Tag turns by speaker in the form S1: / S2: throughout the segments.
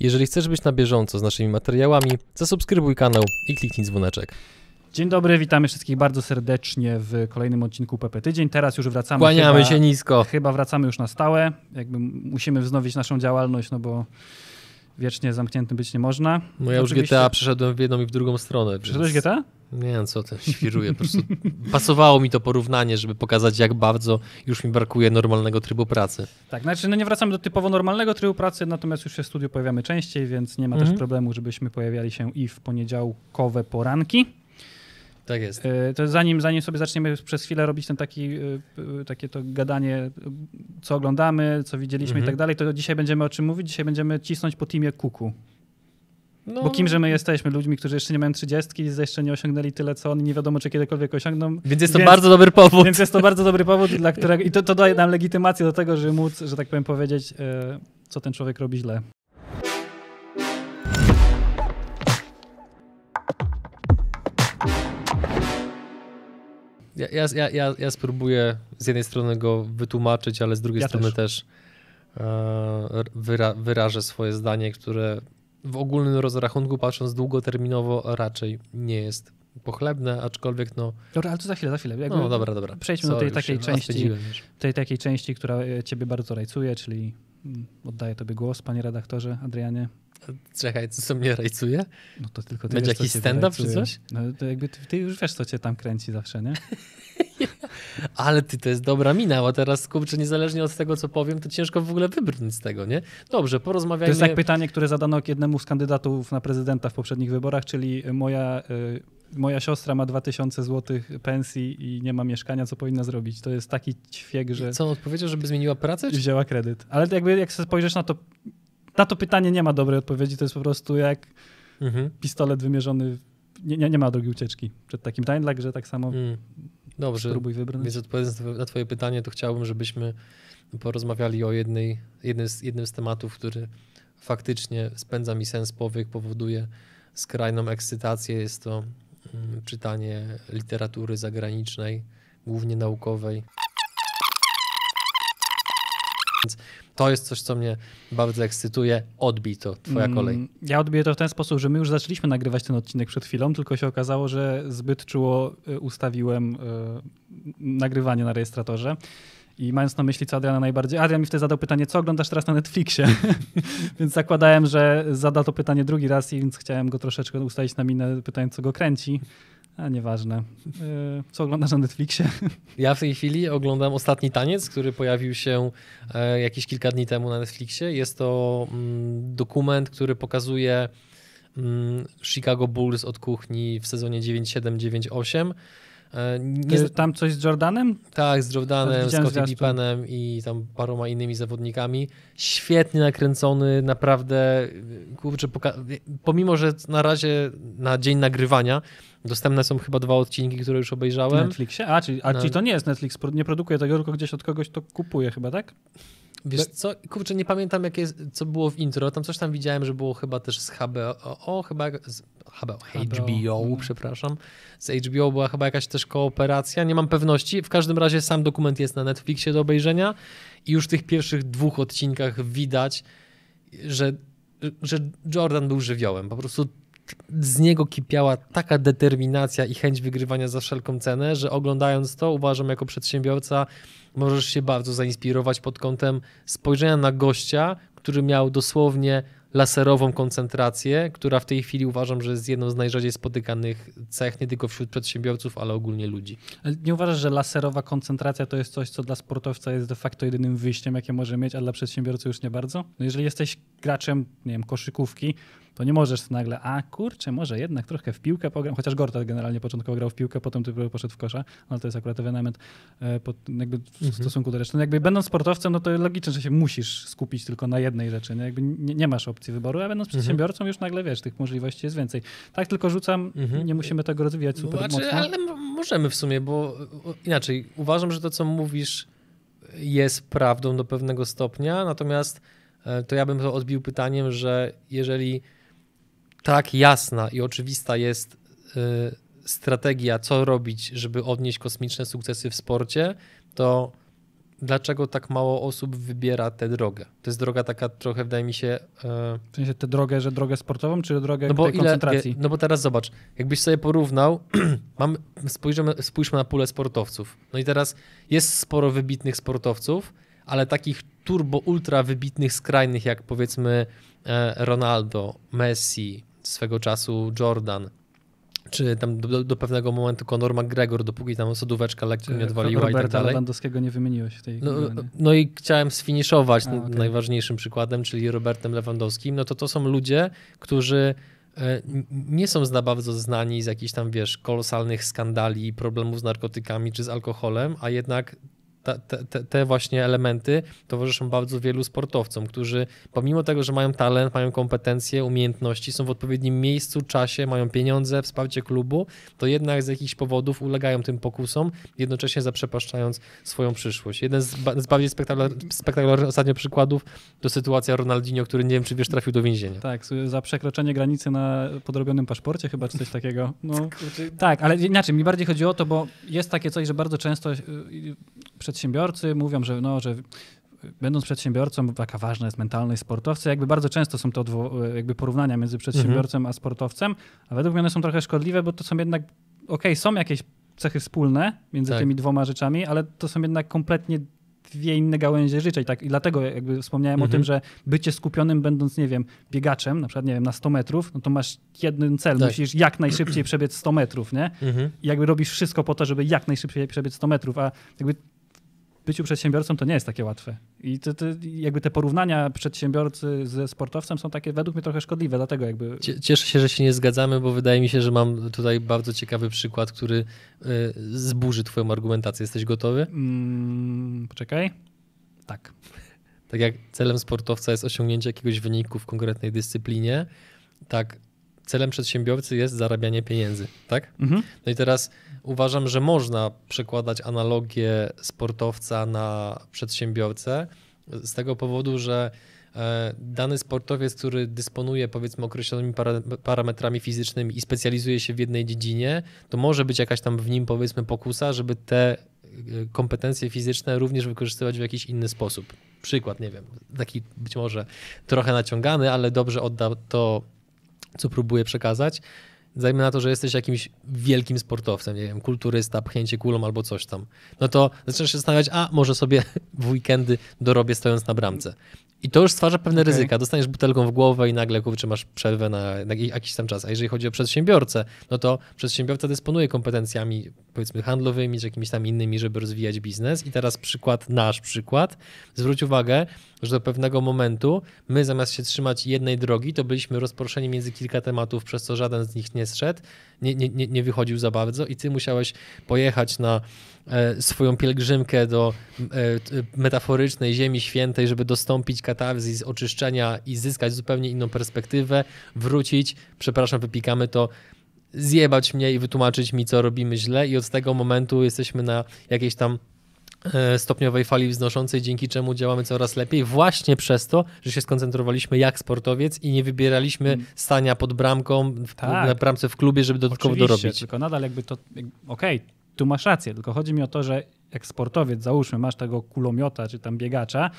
S1: Jeżeli chcesz być na bieżąco z naszymi materiałami, zasubskrybuj kanał i kliknij dzwoneczek.
S2: Dzień dobry, witamy wszystkich bardzo serdecznie w kolejnym odcinku PP Tydzień. Teraz już wracamy.
S1: Kłaniamy
S2: chyba,
S1: się nisko.
S2: Chyba wracamy już na stałe. Jakby musimy wznowić naszą działalność, no bo wiecznie zamkniętym być nie można.
S1: No ja już
S2: Oczywiście-
S1: GTA przeszedłem w jedną i w drugą stronę.
S2: Przeszedłeś
S1: więc-
S2: GTA?
S1: Nie wiem, co ten świruję. Po prostu pasowało mi to porównanie, żeby pokazać, jak bardzo już mi brakuje normalnego trybu pracy.
S2: Tak, znaczy no nie wracamy do typowo normalnego trybu pracy, natomiast już się w studiu pojawiamy częściej, więc nie ma
S1: Mhm.
S2: też problemu, żebyśmy pojawiali się i w poniedziałkowe poranki.
S1: Tak jest.
S2: E, To zanim, zanim sobie zaczniemy przez chwilę robić ten taki, e, e, takie to gadanie, co oglądamy, co widzieliśmy
S1: Mhm.
S2: i tak dalej, to dzisiaj będziemy o czym mówić? Dzisiaj będziemy cisnąć po teamie kuku.
S1: No,
S2: Bo kimże my jesteśmy? Ludźmi, którzy jeszcze nie mają trzydziestki, jeszcze nie osiągnęli tyle, co oni, nie wiadomo, czy kiedykolwiek osiągną.
S1: Więc jest to
S2: Więc-
S1: bardzo dobry powód.
S2: Więc jest to bardzo dobry powód, dla którego... I to, to daje nam legitymację do tego, że móc, że tak powiem, powiedzieć, co ten człowiek robi źle.
S1: Ja, ja, ja, ja, spróbuję z jednej strony go wytłumaczyć, ale z drugiej
S2: Ja
S1: strony
S2: też.
S1: też, e, wyra, wyrażę swoje zdanie, które w ogólnym rozrachunku, patrząc długoterminowo, raczej nie jest pochlebne, aczkolwiek no,
S2: Dobra, ale to za chwilę, za chwilę. Jakby
S1: no dobra, dobra.
S2: Przejdźmy do tej
S1: Sorry,
S2: takiej części, tej takiej części, która e, ciebie bardzo rajcuje, czyli mm, oddaję tobie głos, panie redaktorze, Adrianie.
S1: Czekaj, co mnie rajcuje?
S2: No to tylko ty
S1: Będzie
S2: wiesz,
S1: jakiś stand-up czy coś?
S2: No to jakby ty, ty już wiesz, co cię tam kręci zawsze, nie?
S1: Ale ty, to jest dobra mina, bo teraz, kurczę, niezależnie od tego, co powiem, to ciężko w ogóle wybrnąć z tego, nie? Dobrze,
S2: To
S1: porozmawiajmy.
S2: jest jak pytanie, które zadano jednemu z kandydatów na prezydenta w poprzednich wyborach, czyli moja, y, moja siostra ma 2000 zł pensji i nie ma mieszkania, co powinna zrobić? To jest taki ćwiek, że
S1: Co on odpowiedział, żeby zmieniła pracę? Czy...
S2: wzięła kredyt. Ale jakby jak spojrzysz na to, na to pytanie nie ma dobrej odpowiedzi, to jest po prostu jak
S1: Mhm.
S2: pistolet wymierzony, nie, nie, nie ma drogi ucieczki przed takim time że tak samo
S1: Mm. Dobrze,
S2: spróbuj wybrnąć.
S1: więc odpowiadając na- na twoje pytanie, to chciałbym, żebyśmy porozmawiali o jednej, jednym, z, jednym z tematów, który faktycznie spędza mi sens powiek, powoduje skrajną ekscytację. Jest to mm, czytanie literatury zagranicznej, głównie naukowej. Więc to jest coś, co mnie bardzo ekscytuje. Odbij to, twoja
S2: Mm,
S1: kolej.
S2: Ja odbiję to w ten sposób, że my już zaczęliśmy nagrywać ten odcinek przed chwilą, tylko się okazało, że zbyt czuło y, ustawiłem y, nagrywanie na rejestratorze. I mając na myśli, co Adriana najbardziej. Adrian mi wtedy zadał pytanie, co oglądasz teraz na Netflixie? więc zakładałem, że zada to pytanie drugi raz, i więc chciałem go troszeczkę ustawić na minę, pytając, co go kręci. A nieważne. Y, Co oglądasz na Netflixie?
S1: Ja w tej chwili oglądam Ostatni Taniec, który pojawił się e, jakieś kilka dni temu na Netflixie. Jest to mm, dokument, który pokazuje mm, Chicago Bulls od kuchni w sezonie 9-7-9-8. E, nie,
S2: Jest tam coś z Jordanem?
S1: tak, z Jordanem,
S2: Widziałem
S1: Scottie. Pippenem i tam paroma innymi zawodnikami. Świetnie nakręcony, naprawdę, kurczę, poka- pomimo, że na razie na dzień nagrywania dostępne są chyba dwa odcinki, które już obejrzałem.
S2: Netflixie? A, czyli, a czyli to nie jest Netflix, nie produkuje tego, tylko gdzieś od kogoś to kupuje chyba, tak?
S1: Wiesz co, kurczę, nie pamiętam jakie, co było w intro, tam coś tam widziałem, że było chyba też z HBO, o, chyba z HBO, HBO,
S2: Mm.
S1: przepraszam, z HBO była chyba jakaś też kooperacja, nie mam pewności, w każdym razie sam dokument jest na Netflixie do obejrzenia i już w tych pierwszych dwóch odcinkach widać, że, że Jordan był żywiołem, po prostu z niego kipiała taka determinacja i chęć wygrywania za wszelką cenę, że oglądając to uważam jako przedsiębiorca możesz się bardzo zainspirować pod kątem spojrzenia na gościa, który miał dosłownie laserową koncentrację, która w tej chwili uważam, że jest jedną z najrzadziej spotykanych cech nie tylko wśród przedsiębiorców, ale ogólnie ludzi.
S2: Nie uważasz, że laserowa koncentracja to jest coś, co dla sportowca jest de facto jedynym wyjściem, jakie może mieć, a dla przedsiębiorcy już nie bardzo? No jeżeli jesteś graczem, nie wiem, koszykówki, to nie możesz nagle, a kurczę, może jednak trochę w piłkę pogram, chociaż Gortat generalnie początkowo grał w piłkę, potem typowo poszedł w kosza, ale to jest akurat ewenement e, pod, jakby w
S1: Mhm.
S2: stosunku do reszty. No jakby będąc sportowcem, no to logiczne, że się musisz skupić tylko na jednej rzeczy, no jakby nie, nie masz opcji wyboru, a będąc
S1: Mhm.
S2: przedsiębiorcą już nagle, wiesz, tych możliwości jest więcej. Tak tylko rzucam,
S1: Mhm.
S2: nie musimy tego rozwijać super
S1: Znaczy,
S2: mocno.
S1: ale możemy w sumie, bo inaczej, uważam, że to, co mówisz, jest prawdą do pewnego stopnia, natomiast e, to ja bym to odbił pytaniem, że jeżeli tak jasna i oczywista jest e, strategia, co robić, żeby odnieść kosmiczne sukcesy w sporcie, to dlaczego tak mało osób wybiera tę drogę. To jest droga taka trochę, wydaje mi się...
S2: E... W sensie tę drogę, że drogę sportową, czy drogę
S1: no bo
S2: tej ile, koncentracji?
S1: No bo teraz zobacz, jakbyś sobie porównał, mam, spojrzymy, spójrzmy na pulę sportowców. No i teraz jest sporo wybitnych sportowców, ale takich turbo ultra wybitnych, skrajnych, jak powiedzmy e, Ronaldo, Messi, swego czasu Jordan, czy tam do, do, pewnego momentu Conor McGregor, dopóki tam sodóweczka lekko nie odwaliła
S2: Roberta
S1: i tak dalej.
S2: Lewandowskiego nie wymieniłeś w tej
S1: no, no i chciałem sfiniszować A, okay. najważniejszym przykładem, czyli Robertem Lewandowskim. No to to są ludzie, którzy e, nie są za bardzo znani z jakichś tam, wiesz, kolosalnych skandali, problemów z narkotykami czy z alkoholem, a jednak te, te, te, właśnie elementy towarzyszą bardzo wielu sportowcom, którzy pomimo tego, że mają talent, mają kompetencje, umiejętności, są w odpowiednim miejscu, czasie, mają pieniądze, wsparcie klubu, to jednak z jakichś powodów ulegają tym pokusom, jednocześnie zaprzepaszczając swoją przyszłość. Jeden z, z bardziej spektakularnych, spektakularnych ostatnio przykładów to sytuacja Ronaldinho, który nie wiem, czy wiesz, trafił do więzienia.
S2: Tak, za przekroczenie granicy na podrobionym paszporcie chyba, czy coś takiego. No, tak, ale inaczej, mi bardziej chodzi o to, bo jest takie coś, że bardzo często y, przedsiębiorcy mówią, że, no, że będąc przedsiębiorcą, jaka ważna jest mentalność sportowca. Jakby bardzo często są to jakby porównania między przedsiębiorcą mhm. a sportowcem, a według mnie one są trochę szkodliwe, bo to są jednak, okej, okay, są jakieś cechy wspólne między tak. tymi dwoma rzeczami, ale to są jednak kompletnie dwie inne gałęzie życia i tak i dlatego jakby wspomniałem mhm. o tym, że bycie skupionym będąc, nie wiem, biegaczem, na przykład, nie wiem, na 100 metrów, no to masz jeden cel, tak. musisz jak najszybciej przebiec 100 metrów, nie? Mhm. I jakby robisz wszystko po to, żeby jak najszybciej przebiec 100 metrów, a jakby byciu przedsiębiorcą to nie jest takie łatwe. I to, to jakby te porównania przedsiębiorcy ze sportowcem są takie według mnie trochę szkodliwe, dlatego jakby...
S1: Cieszę się, że się nie zgadzamy, bo wydaje mi się, że mam tutaj bardzo ciekawy przykład, który y, zburzy twoją argumentację. Jesteś gotowy? Mm,
S2: poczekaj. Tak.
S1: Tak jak celem sportowca jest osiągnięcie jakiegoś wyniku w konkretnej dyscyplinie, tak celem przedsiębiorcy jest zarabianie pieniędzy, tak? Mhm. No i teraz uważam, że można przekładać analogię sportowca na przedsiębiorcę z tego powodu, że e, dany sportowiec, który dysponuje powiedzmy określonymi parametrami fizycznymi i specjalizuje się w jednej dziedzinie, to może być jakaś tam w nim powiedzmy pokusa, żeby te e, kompetencje fizyczne również wykorzystywać w jakiś inny sposób. Przykład, nie wiem, taki być może trochę naciągany, ale dobrze odda to co próbuję przekazać. Zajmę na to, że jesteś jakimś wielkim sportowcem, nie wiem, kulturysta, pchnięcie kulą albo coś tam. No to zaczynasz się zastanawiać, a może sobie w weekendy dorobię stojąc na bramce. I to już stwarza pewne okay. ryzyka. Dostaniesz butelką w głowę i nagle kurczę, masz przerwę na, na jakiś tam czas. A jeżeli chodzi o przedsiębiorcę, no to przedsiębiorca dysponuje kompetencjami powiedzmy handlowymi czy jakimiś tam innymi, żeby rozwijać biznes. I teraz przykład, nasz przykład. Zwróć uwagę, że do pewnego momentu my zamiast się trzymać jednej drogi, to byliśmy rozproszeni między kilka tematów, przez co żaden z nich nie zszedł, nie, nie, nie wychodził za bardzo i ty musiałeś pojechać na e, swoją pielgrzymkę do e, metaforycznej Ziemi Świętej, żeby dostąpić katarzis, oczyszczenia i zyskać zupełnie inną perspektywę, wrócić, przepraszam, wypikamy to, zjebać mnie i wytłumaczyć mi, co robimy źle i od tego momentu jesteśmy na jakiejś tam stopniowej fali wznoszącej, dzięki czemu działamy coraz lepiej, właśnie przez to, że się skoncentrowaliśmy jak sportowiec i nie wybieraliśmy mm. stania pod bramką, w, tak. na bramce w klubie, żeby dodatkowo
S2: Oczywiście,
S1: dorobić.
S2: tylko nadal jakby to, okej, okay, tu masz rację, tylko chodzi mi o to, że jak sportowiec, załóżmy, masz tego kulomiota czy tam biegacza,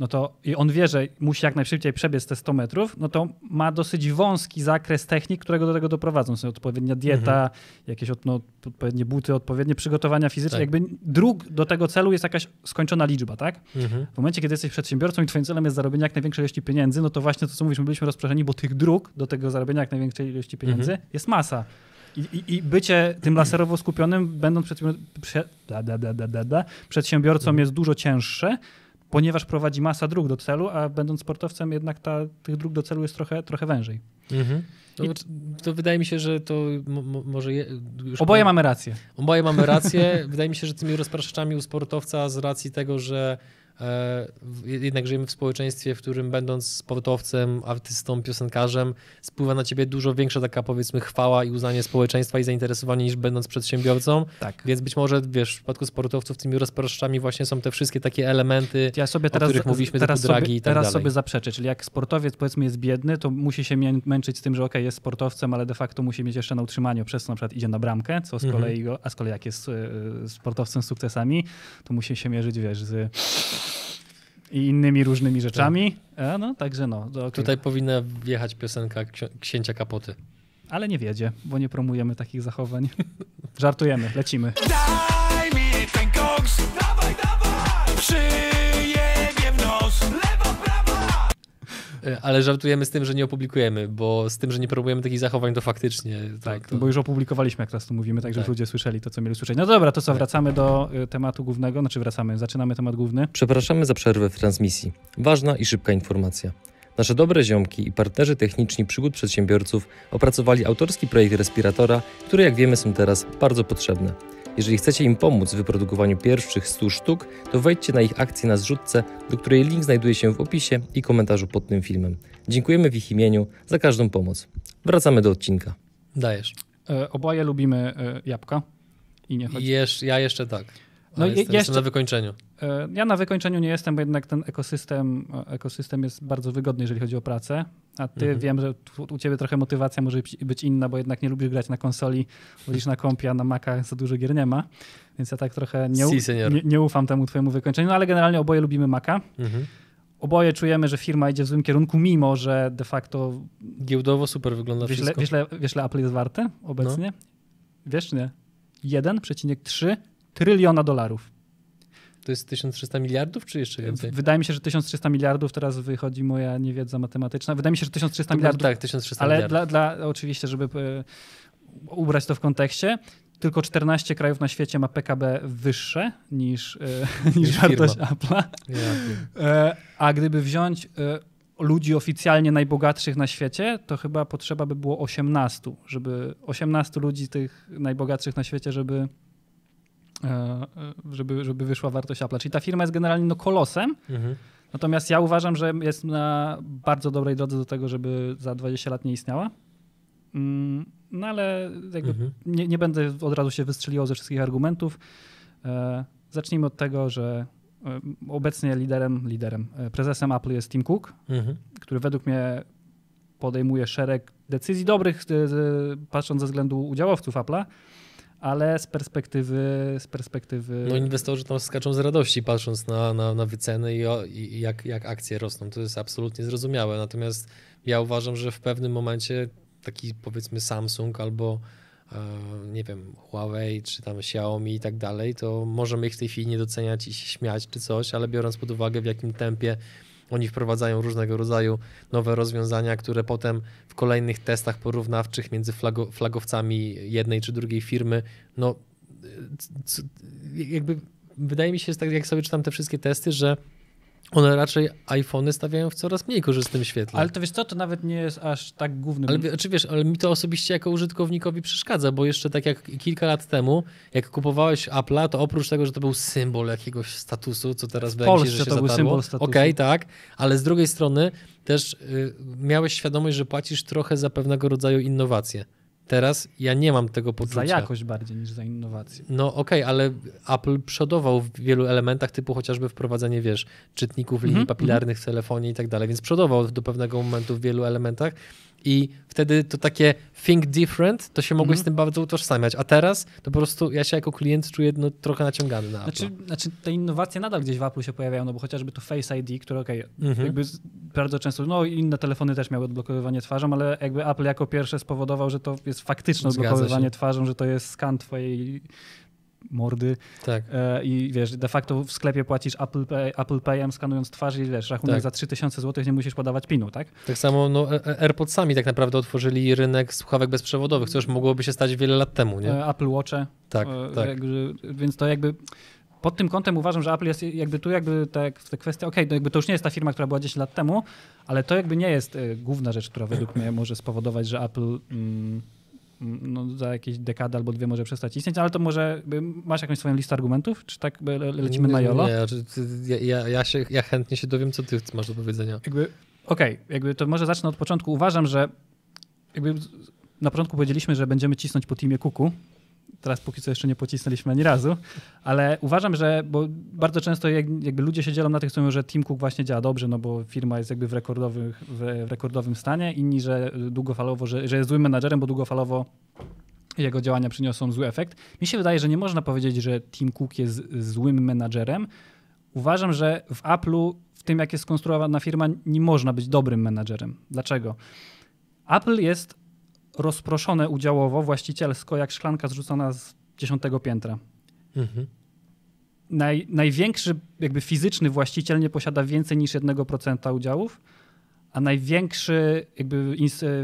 S2: no to i on wie, że musi jak najszybciej przebiec te 100 metrów, no to ma dosyć wąski zakres technik, którego do tego doprowadzą. Są odpowiednia dieta, mhm. jakieś no, odpowiednie buty, odpowiednie przygotowania fizyczne. Tak. Jakby dróg do tego celu jest jakaś skończona liczba, tak? Mhm. W momencie, kiedy jesteś przedsiębiorcą i twoim celem jest zarobienie jak największej ilości pieniędzy, no to właśnie to, co mówisz, my byliśmy rozproszeni, bo tych dróg do tego zarobienia jak największej ilości pieniędzy mhm. jest masa. I, i, I, bycie tym laserowo skupionym, będąc przedsiębiorcą, mhm. jest dużo cięższe, ponieważ prowadzi masa dróg do celu, a będąc sportowcem jednak ta, tych dróg do celu jest trochę, trochę wężej. Mhm.
S1: To, to, wydaje mi się, że to może. Je,
S2: oboje mamy rację.
S1: Oboje mamy rację. wydaje mi się, że tymi rozpraszaczami u sportowca z racji tego, że jednak żyjemy w społeczeństwie, w którym będąc sportowcem, artystą, piosenkarzem, spływa na ciebie dużo większa taka powiedzmy chwała i uznanie społeczeństwa i zainteresowanie niż będąc przedsiębiorcą.
S2: Tak.
S1: Więc być może wiesz, w przypadku sportowców tymi rozproszczami właśnie są te wszystkie takie elementy,
S2: ja sobie teraz,
S1: o których mówiliśmy,
S2: teraz
S1: typu dragi
S2: sobie,
S1: i tak
S2: Teraz
S1: dalej.
S2: sobie zaprzeczę, czyli jak sportowiec powiedzmy jest biedny, to musi się męczyć z tym, że ok, jest sportowcem, ale de facto musi mieć jeszcze na utrzymaniu, przez co na przykład idzie na bramkę, co z
S1: Mhm.
S2: kolei, a z kolei jak jest y, sportowcem z sukcesami, to musi się mierzyć, wiesz, z i innymi różnymi rzeczami. E, no, także no. okej.
S1: Tutaj powinna wjechać piosenka księcia Kapoty.
S2: Ale nie wiedzie, bo nie promujemy takich zachowań. Żartujemy, lecimy.
S1: Ale żartujemy z tym, że nie opublikujemy, bo z tym, że nie próbujemy takich zachowań, to faktycznie. To,
S2: Tak,
S1: to...
S2: bo już opublikowaliśmy, jak teraz tu mówimy, tak żeby
S1: Tak.
S2: ludzie słyszeli to, co mieli usłyszeć. No dobra, to co, wracamy do y, tematu głównego, znaczy wracamy, zaczynamy temat główny.
S3: Przepraszamy za przerwę w transmisji. Ważna i szybka informacja. Nasze dobre ziomki i partnerzy techniczni przygód przedsiębiorców opracowali autorski projekt respiratora, który jak wiemy są teraz bardzo potrzebne. Jeżeli chcecie im pomóc w wyprodukowaniu pierwszych 100 sztuk, to wejdźcie na ich akcję na zrzutce, do której link znajduje się w opisie i komentarzu pod tym filmem. Dziękujemy w ich imieniu za każdą pomoc. Wracamy do odcinka.
S1: Dajesz.
S2: E, oboje lubimy e, jabłka i nie chodzi.
S1: Jesz, ja jeszcze tak.
S2: No
S1: No
S2: je-
S1: jestem,
S2: jeszcze-
S1: na wykończeniu.
S2: E, ja na wykończeniu nie jestem, bo jednak ten ekosystem, e, ekosystem jest bardzo wygodny, jeżeli chodzi o pracę. A ty
S1: Mhm.
S2: wiem, że u ciebie trochę motywacja może być- inna, bo jednak nie lubisz grać na konsoli, wolisz na kompie, a na Maca za dużo gier nie ma. Więc ja tak trochę nie,
S1: Si,
S2: nie, nie ufam temu twojemu wykończeniu, no ale generalnie oboje lubimy Maca.
S1: Mhm.
S2: Oboje czujemy, że firma idzie w złym kierunku, mimo że de facto
S1: Giełdowo super wygląda
S2: wiesz,
S1: wszystko.
S2: wiesz, wiesz, le Apple jest warte obecnie?
S1: No.
S2: Wiesz nie? 1,3 tryliona dolarów.
S1: To jest 1300 miliardów, czy jeszcze więcej?
S2: Wydaje mi się, że 1300 miliardów, teraz wychodzi moja niewiedza matematyczna. Wydaje mi się, że 1300
S1: To
S2: miliardów,
S1: Tak, 1300
S2: ale
S1: miliardów.
S2: dla, dla, oczywiście, żeby e, ubrać to w kontekście, tylko 14 krajów na świecie ma PKB wyższe niż, e, niż
S1: Niż
S2: wartość. Apple'a.
S1: Ja,
S2: E, a gdyby wziąć ludzi oficjalnie najbogatszych na świecie, to chyba potrzeba by było 18, żeby 18 ludzi tych najbogatszych na świecie, żeby, żeby, żeby wyszła wartość Apple'a. Czyli ta firma jest generalnie no, kolosem,
S1: mhm.
S2: natomiast ja uważam, że jest na bardzo dobrej drodze do tego, żeby za 20 lat nie istniała. Mm, No ale
S1: Mhm.
S2: nie, nie będę od razu się wystrzeliwał ze wszystkich argumentów. E, zacznijmy od tego, że e, obecnie liderem, liderem, e, prezesem Apple jest Tim Cook,
S1: Mhm.
S2: który według mnie podejmuje szereg decyzji dobrych, e, e, patrząc ze względu udziałowców Apple'a, ale z perspektywy, z perspektywy
S1: No inwestorzy tam skaczą z radości, patrząc na, na, na wyceny i, o, i jak, jak akcje rosną. To jest absolutnie zrozumiałe. Natomiast ja uważam, że w pewnym momencie taki powiedzmy Samsung albo e, nie wiem, Huawei czy tam Xiaomi i tak dalej, to możemy ich w tej chwili nie doceniać i się śmiać czy coś, ale biorąc pod uwagę w jakim tempie oni wprowadzają różnego rodzaju nowe rozwiązania, które potem w kolejnych testach porównawczych między flago, flagowcami jednej czy drugiej firmy, no jakby wydaje mi się, tak jak sobie czytam te wszystkie testy, że one raczej iPhony stawiają w coraz mniej korzystnym świetle.
S2: Ale to wiesz co, to nawet nie jest aż tak głównym.
S1: Ale, czy wiesz, ale mi to osobiście jako użytkownikowi przeszkadza, bo jeszcze tak jak kilka lat temu, jak kupowałeś Apple'a, to oprócz tego, że to był symbol jakiegoś statusu, co teraz
S2: Polsce
S1: że się
S2: to był
S1: zatarło.
S2: symbol statusu.
S1: Okej, tak, ale z drugiej strony też y, miałeś świadomość, że płacisz trochę za pewnego rodzaju innowacje. Teraz ja nie mam tego poczucia.
S2: za jakość bardziej niż za innowację.
S1: No okej, ale Apple przodował w wielu elementach, typu chociażby wprowadzenie, wiesz, czytników linii
S2: Mhm,
S1: papilarnych w telefonie i tak dalej, więc przodował do pewnego momentu w wielu elementach i wtedy to takie think different, to się mogłeś
S2: Mhm.
S1: z tym bardzo utożsamiać, a teraz to po prostu ja się jako klient czuję no, trochę naciągany na Apple.
S2: Znaczy, znaczy te innowacje nadal gdzieś w Apple się pojawiają, no bo chociażby to Face ID, które okej,
S1: Mhm.
S2: jakby z- bardzo często, no i inne telefony też miały odblokowywanie twarzą, ale jakby Apple jako pierwsze spowodował, że to jest faktyczne
S1: Zgadza
S2: odblokowywanie
S1: się.
S2: twarzą, że to jest skan twojej mordy
S1: Tak.
S2: e, i wiesz, de facto w sklepie płacisz Apple, Pay, Apple Payem skanując twarz i wiesz, rachunek
S1: Tak.
S2: za 3000 zł nie musisz podawać pinu, tak?
S1: Tak samo no, e- e- AirPodsami tak naprawdę otworzyli rynek słuchawek bezprzewodowych, co już mogłoby się stać wiele lat temu, nie?
S2: E, Apple Watche,
S1: Tak,
S2: E,
S1: tak.
S2: Jakby, więc to jakby pod tym kątem uważam, że Apple jest jakby tu jakby te, te kwestie, okej, to jakby to już nie jest ta firma, która była 10 lat temu, ale to jakby nie jest e, główna rzecz, która według mnie może spowodować, że Apple mm, no, za jakieś dekadę albo dwie może przestać istnieć, ale to może masz jakąś swoją listę argumentów, czy tak le- le- lecimy na jolo?
S1: Nie, znaczy, ja, ja, ja, się, ja chętnie się dowiem, co ty masz do powiedzenia.
S2: Jakby, okej, jakby to może zacznę od początku. Uważam, że jakby na początku powiedzieliśmy, że będziemy cisnąć po teamie Kuku. Teraz póki co jeszcze nie pocisnęliśmy ani razu, ale uważam, że bo bardzo często jak, jakby ludzie się dzielą na tych, co mówią, że Team Cook właśnie działa dobrze, no bo firma jest jakby w, rekordowych, w rekordowym stanie, inni, że długofalowo, że, że jest złym menadżerem, bo długofalowo jego działania przyniosą zły efekt. Mi się wydaje, że nie można powiedzieć, że Tim Cook jest złym menadżerem. Uważam, że w Apple'u, w tym jak jest skonstruowana firma, nie można być dobrym menadżerem. Dlaczego? Apple jest rozproszone udziałowo, właścicielsko, jak szklanka zrzucona z dziesiątego piętra.
S1: Mhm.
S2: Naj, największy jakby fizyczny właściciel nie posiada więcej niż 1% udziałów, a największy jakby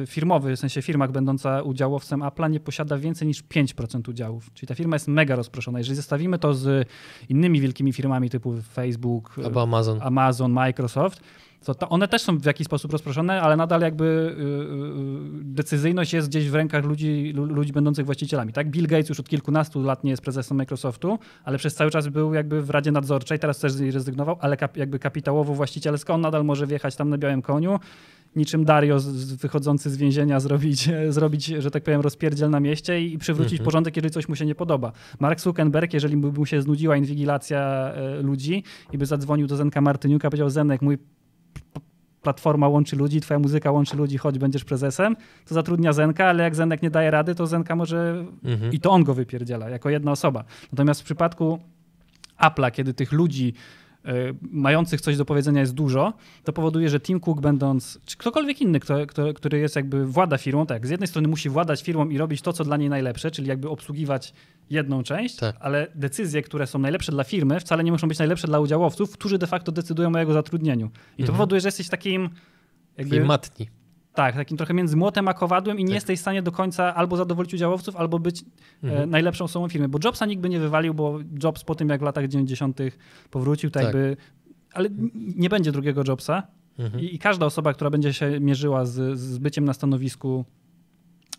S2: e, firmowy, w sensie firma będąca udziałowcem Apple'a nie posiada więcej niż 5% udziałów. Czyli ta firma jest mega rozproszona. Jeżeli zestawimy to z innymi wielkimi firmami typu Facebook,
S1: Albo Amazon.
S2: Amazon, Microsoft, to, one też są w jakiś sposób rozproszone, ale nadal jakby y, y, decyzyjność jest gdzieś w rękach ludzi, lu- ludzi będących właścicielami. Tak? Bill Gates już od kilkunastu lat nie jest prezesem Microsoftu, ale przez cały czas był jakby w Radzie Nadzorczej, teraz też z niej rezygnował, ale kap, jakby kapitałowo właścicielsko on nadal może wjechać tam na białym koniu, niczym Dario wychodzący z więzienia zrobić, zrobić, że tak powiem, rozpierdziel na mieście i, przywrócić
S1: Mhm.
S2: porządek, jeżeli coś mu się nie podoba. Mark Zuckerberg, jeżeli by mu się znudziła inwigilacja e, ludzi i by zadzwonił do Zenka Martyniuka, powiedział Zenek, mój platforma łączy ludzi, twoja muzyka łączy ludzi, choć będziesz prezesem, to zatrudnia Zenka, ale jak Zenek nie daje rady, to Zenka może
S1: Mhm.
S2: i to on go wypierdziela jako jedna osoba. Natomiast w przypadku Apple'a, kiedy tych ludzi mających coś do powiedzenia jest dużo, to powoduje, że Tim Cook będąc, czy ktokolwiek inny, kto, kto, który jest jakby włada firmą, tak, z jednej strony musi władać firmą i robić to, co dla niej najlepsze, czyli jakby obsługiwać jedną część,
S1: Tak.
S2: ale decyzje, które są najlepsze dla firmy, wcale nie muszą być najlepsze dla udziałowców, którzy de facto decydują o jego zatrudnieniu. I to
S1: Mhm.
S2: powoduje, że jesteś takim jakby...
S1: I matni.
S2: Tak, takim trochę między młotem a kowadłem i nie
S1: Tak.
S2: jesteś w stanie do końca albo zadowolić udziałowców, albo być
S1: Mhm.
S2: e, najlepszą osobą firmy. Bo Jobsa nikt by nie wywalił, bo Jobs po tym, jak w latach 90. powrócił, to
S1: Tak.
S2: jakby... Ale nie będzie drugiego Jobsa
S1: Mhm.
S2: i, i każda osoba, która będzie się mierzyła z, z byciem na stanowisku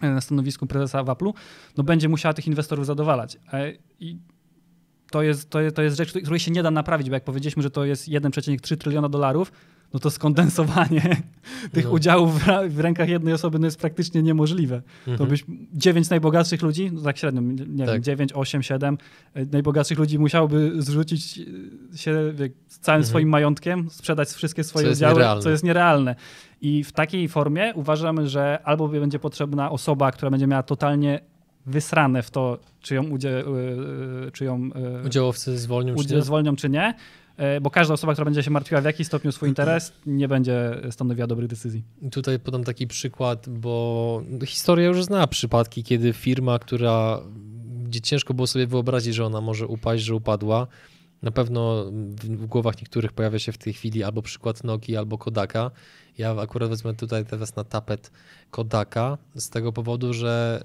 S2: e, na stanowisku prezesa w Apple'u, no będzie musiała tych inwestorów zadowalać. E, I to jest, to, jest, to jest rzecz, której się nie da naprawić, bo jak powiedzieliśmy, że to jest 1,3 tryliona dolarów, no to skondensowanie tych
S1: No.
S2: udziałów w, rękach jednej osoby no jest praktycznie niemożliwe. To
S1: Mhm.
S2: byś 9 najbogatszych ludzi, no tak średnio, nie
S1: Tak.
S2: wiem, 9, 8, 7 e, najbogatszych ludzi musiałoby zrzucić e, się z całym
S1: Mhm.
S2: swoim majątkiem, sprzedać wszystkie swoje
S1: Co jest
S2: udziały,
S1: nierealne.
S2: co jest nierealne. I w takiej formie uważamy, że albo będzie potrzebna osoba, która będzie miała totalnie wysrane w to, czy ją, udzie, y, czy ją y,
S1: Udziałowcy zwolnią czy
S2: udzie,
S1: nie?
S2: zwolnią, czy nie. Y, Bo każda osoba, która będzie się martwiła w jaki stopniu swój interes, nie będzie stanowiła dobrych decyzji.
S1: Tutaj podam taki przykład, bo historia już zna przypadki, kiedy firma, która, gdzie ciężko było sobie wyobrazić, że ona może upaść, że upadła. Na pewno w, głowach niektórych pojawia się w tej chwili albo przykład Nokii, albo Kodaka. Ja akurat wezmę tutaj teraz na tapet Kodaka z tego powodu, że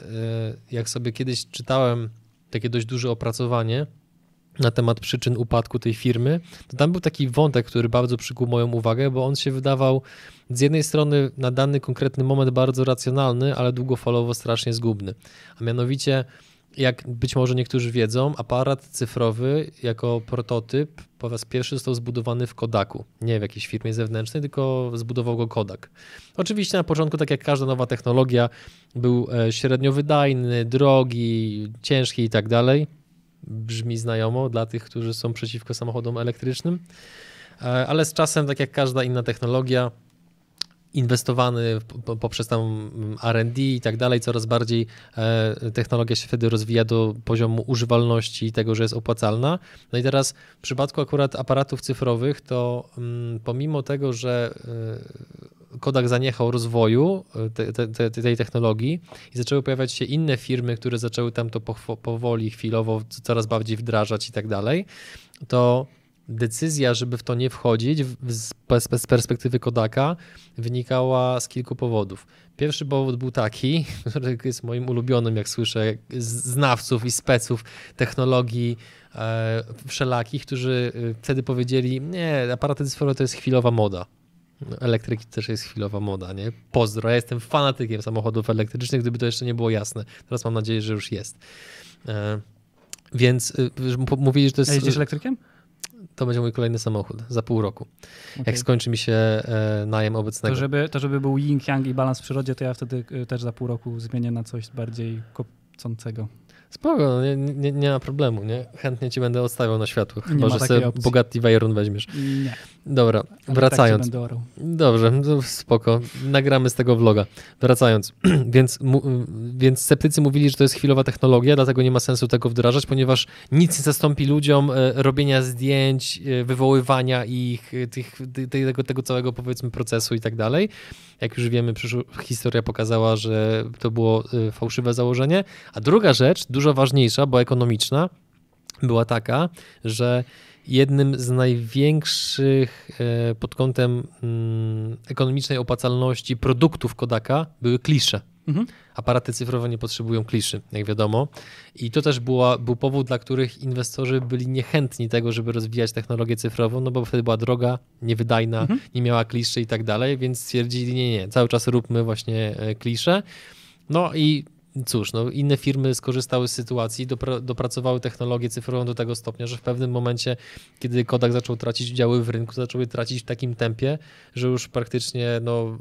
S1: y, jak sobie kiedyś czytałem takie dość duże opracowanie na temat przyczyn upadku tej firmy, to tam był taki wątek, który bardzo przykuł moją uwagę, bo on się wydawał z jednej strony na dany konkretny moment bardzo racjonalny, ale długofalowo strasznie zgubny. A mianowicie, jak być może niektórzy wiedzą, aparat cyfrowy jako prototyp po raz pierwszy został zbudowany w Kodaku. Nie w jakiejś firmie zewnętrznej, tylko zbudował go Kodak. Oczywiście na początku, tak jak każda nowa technologia, był e, średnio wydajny, drogi, ciężki i tak dalej. Brzmi znajomo dla tych, którzy są przeciwko samochodom elektrycznym. E, Ale z czasem, tak jak każda inna technologia, inwestowany po- poprzez tam R&D i tak dalej, coraz bardziej e, technologia się wtedy rozwija do poziomu używalności i tego, że jest opłacalna. No i teraz w przypadku akurat aparatów cyfrowych, to mm, pomimo tego, że e, Kodak zaniechał rozwoju e, te, te, te, tej technologii i zaczęły pojawiać się inne firmy, które zaczęły tam to powoli, chwilowo coraz bardziej wdrażać i tak dalej, to decyzja, żeby w to nie wchodzić z pers- z perspektywy Kodaka wynikała z kilku powodów. Pierwszy powód był taki, który jest moim ulubionym, jak słyszę, znawców i speców technologii e, wszelakich, którzy e, wtedy powiedzieli, nie, aparaty cyfrowe to jest chwilowa moda. Elektryki też jest chwilowa moda, nie? Pozdro, ja jestem fanatykiem samochodów elektrycznych, gdyby to jeszcze nie było jasne. Teraz mam nadzieję, że już jest. E, więc m- mówili, że to
S2: A
S1: jest...
S2: jeździsz elektrykiem?
S1: To będzie mój kolejny samochód za pół roku.
S2: Okej.
S1: Jak skończy mi się e, najem obecnego.
S2: To żeby, to żeby był yin, yang i balans w przyrodzie, to ja wtedy też za pół roku zmienię na coś bardziej kopcącego.
S1: Spoko, no nie, nie, nie ma problemu, nie? Chętnie ci będę odstawiał na światło,
S2: Nie
S1: chyba że sobie
S2: opcji.
S1: Bugatti Veyron weźmiesz.
S2: Nie.
S1: Dobra,
S2: ale Tak
S1: wracając.
S2: orał.
S1: Dobrze, no spoko. Nagramy z tego vloga. Wracając, więc, więc sceptycy mówili, że to jest chwilowa technologia, dlatego nie ma sensu tego wdrażać, ponieważ nic nie zastąpi ludziom e, robienia zdjęć, e, wywoływania ich, e, tych, ty- tego, tego całego powiedzmy procesu i tak dalej. Jak już wiemy, historia pokazała, że to było fałszywe założenie. A druga rzecz, dużo ważniejsza, bo ekonomiczna, była taka, że jednym z największych e, pod kątem mm, ekonomicznej opłacalności produktów Kodaka były klisze.
S2: Mhm.
S1: Aparaty cyfrowe nie potrzebują kliszy, jak wiadomo. I to też była, był powód, dla których inwestorzy byli niechętni tego, żeby rozwijać technologię cyfrową, no bo wtedy była droga, niewydajna,
S2: Mhm.
S1: nie miała kliszy i tak dalej, więc stwierdzili, nie, nie, cały czas róbmy właśnie e, klisze. No i cóż, no, inne firmy skorzystały z sytuacji, dopra- dopracowały technologię cyfrową do tego stopnia, że w pewnym momencie, kiedy Kodak zaczął tracić udziały w rynku, zaczęły tracić w takim tempie, że już praktycznie no,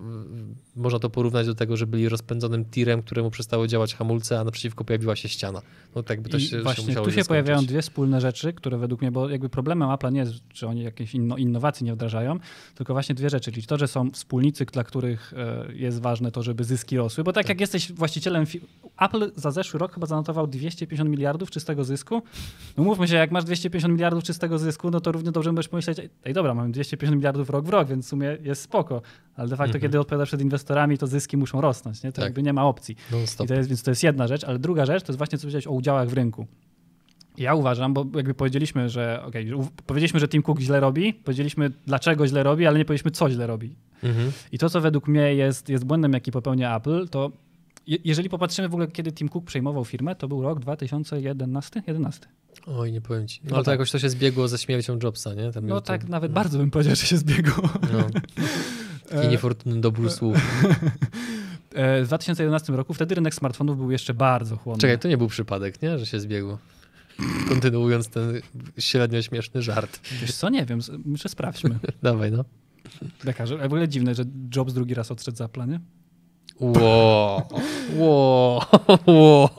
S1: można to porównać do tego, że byli rozpędzonym tirem, któremu przestały działać hamulce, a naprzeciwko pojawiła się ściana. No tak by to
S2: I
S1: się,
S2: właśnie
S1: się musiało
S2: tu się pojawiają dwie wspólne rzeczy, które według mnie, bo jakby problemem Apple'a nie jest, że oni jakieś inno, innowacji nie wdrażają, tylko właśnie dwie rzeczy, czyli to, że są wspólnicy, dla których e, jest ważne to, żeby zyski rosły, bo tak jak jesteś właścicielem, Apple za zeszły rok chyba zanotował 250 miliardów czystego zysku. No mówmy się, jak masz 250 miliardów czystego zysku, no to równie dobrze możesz pomyśleć, ej dobra, mamy 250 miliardów rok w rok, więc w sumie jest spoko, ale de facto
S1: Mhm.
S2: kiedy odpowiadasz przed inwestorami, to zyski muszą rosnąć, nie? To
S1: Tak.
S2: jakby nie ma opcji. I to jest, więc to jest jedna rzecz, ale druga rzecz to jest właśnie co powiedziałeś o udziałach w rynku. Ja uważam, bo jakby powiedzieliśmy, że u- powiedzieliśmy, że Tim Cook źle robi, powiedzieliśmy dlaczego źle robi, ale nie powiedzieliśmy co źle robi.
S1: Mhm.
S2: I to, co według mnie jest, jest błędem, jaki popełnia Apple, to je, jeżeli popatrzymy w ogóle, kiedy Tim Cook przejmował firmę, to był rok 2011? 11.
S1: Oj, nie powiem ci. No, ale to
S2: tak.
S1: jakoś to się zbiegło ze śmiercią Jobsa, nie? Tam
S2: No tak, nawet bardzo bym powiedział, że się zbiegło.
S1: No. Taki
S2: E,
S1: niefortunny dobór słów.
S2: e, W 2011 roku wtedy rynek smartfonów był jeszcze bardzo chłonny.
S1: Czekaj, to nie był przypadek, nie? Że się zbiegło. Kontynuując ten średnio śmieszny żart.
S2: Wiesz co, nie wiem, muszę sprawdźmy.
S1: Dawaj, no.
S2: Lekarze, w ogóle dziwne, że Jobs drugi raz odszedł z Apple'a,
S1: Ło, ło, ło.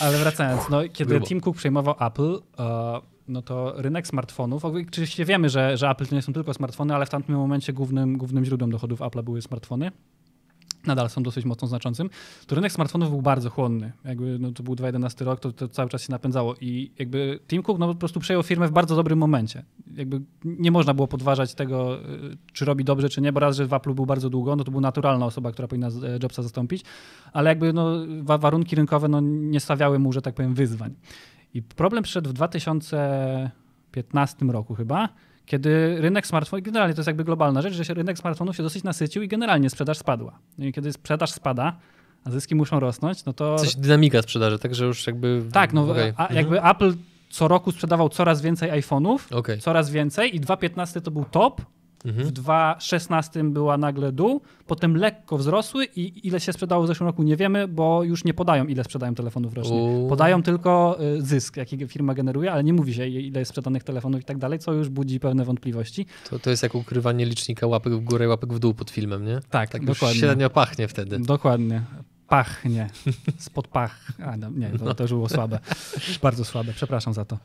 S2: Ale wracając, no, kiedy
S1: Grubo.
S2: Tim Cook przejmował Apple, e, no to rynek smartfonów, oczywiście wiemy, że, że Apple to nie są tylko smartfony, ale w tamtym momencie głównym, głównym źródłem dochodów Apple'a były smartfony. Nadal są dosyć mocno znaczącym. To rynek smartfonów był bardzo chłonny. Jakby, no, to był 2011 rok, to, to cały czas się napędzało. I jakby Tim Cook no, po prostu przejął firmę w bardzo dobrym momencie. Jakby nie można było podważać tego, y, czy robi dobrze, czy nie, bo raz, że w Apple był bardzo długo, no to był naturalna osoba, która powinna e, Jobsa zastąpić, ale jakby no, wa- warunki rynkowe no, nie stawiały mu, że tak powiem, wyzwań. I problem przyszedł w 2015 roku chyba, kiedy rynek smartfonów, generalnie to jest jakby globalna rzecz, że się rynek smartfonów się dosyć nasycił i generalnie sprzedaż spadła. I kiedy sprzedaż spada, a zyski muszą rosnąć, no to...
S1: Coś dynamika sprzedaży, także już jakby...
S2: Tak, no
S1: okej.
S2: a,
S1: Mhm.
S2: jakby Apple co roku sprzedawał coraz więcej iPhone'ów,
S1: Okej.
S2: coraz więcej i 2.15 to był top,
S1: Mhm.
S2: w 2.16 była nagle dół, potem lekko wzrosły i ile się sprzedało w zeszłym roku nie wiemy, bo już nie podają ile sprzedają telefonów rocznie. Podają tylko y, zysk, jaki firma generuje, ale nie mówi się ile jest sprzedanych telefonów i tak dalej, co już budzi pewne wątpliwości.
S1: To, to jest jak ukrywanie licznika łapek w górę i łapek w dół pod filmem, nie?
S2: Tak,
S1: Tak już
S2: dokładnie.
S1: średnio pachnie wtedy.
S2: Dokładnie. Pachnie. Spod pach. A, no, nie, to, to już było słabe. Bardzo słabe. Przepraszam za to.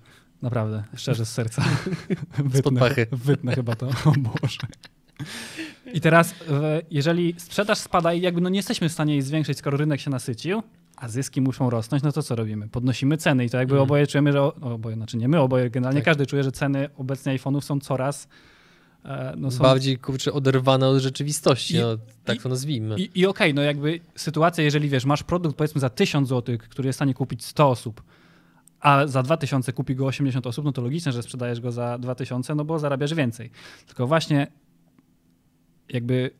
S2: Naprawdę. Szczerze z serca. Wytnę,
S1: pachy.
S2: Wytnę chyba to. O Boże. I teraz, e, jeżeli sprzedaż spada i jakby no nie jesteśmy w stanie jej zwiększyć, skoro rynek się nasycił, a zyski muszą rosnąć, no to co robimy? Podnosimy ceny i to jakby
S1: Mhm.
S2: oboje czujemy, że... Oboje, znaczy nie my oboje, generalnie
S1: Tak.
S2: każdy czuje, że ceny obecnie iPhone'ów są coraz... e, No są
S1: Bardziej kurczę oderwane od rzeczywistości,
S2: I-
S1: no, tak
S2: i-
S1: to nazwijmy.
S2: I, i okej, no jakby sytuacja, jeżeli wiesz, masz produkt powiedzmy za 1000 zł, który jest w stanie kupić 100 osób, a za 2000 kupi go 80 osób, no to logiczne, że sprzedajesz go za 2000, no bo zarabiasz więcej. Tylko właśnie jakby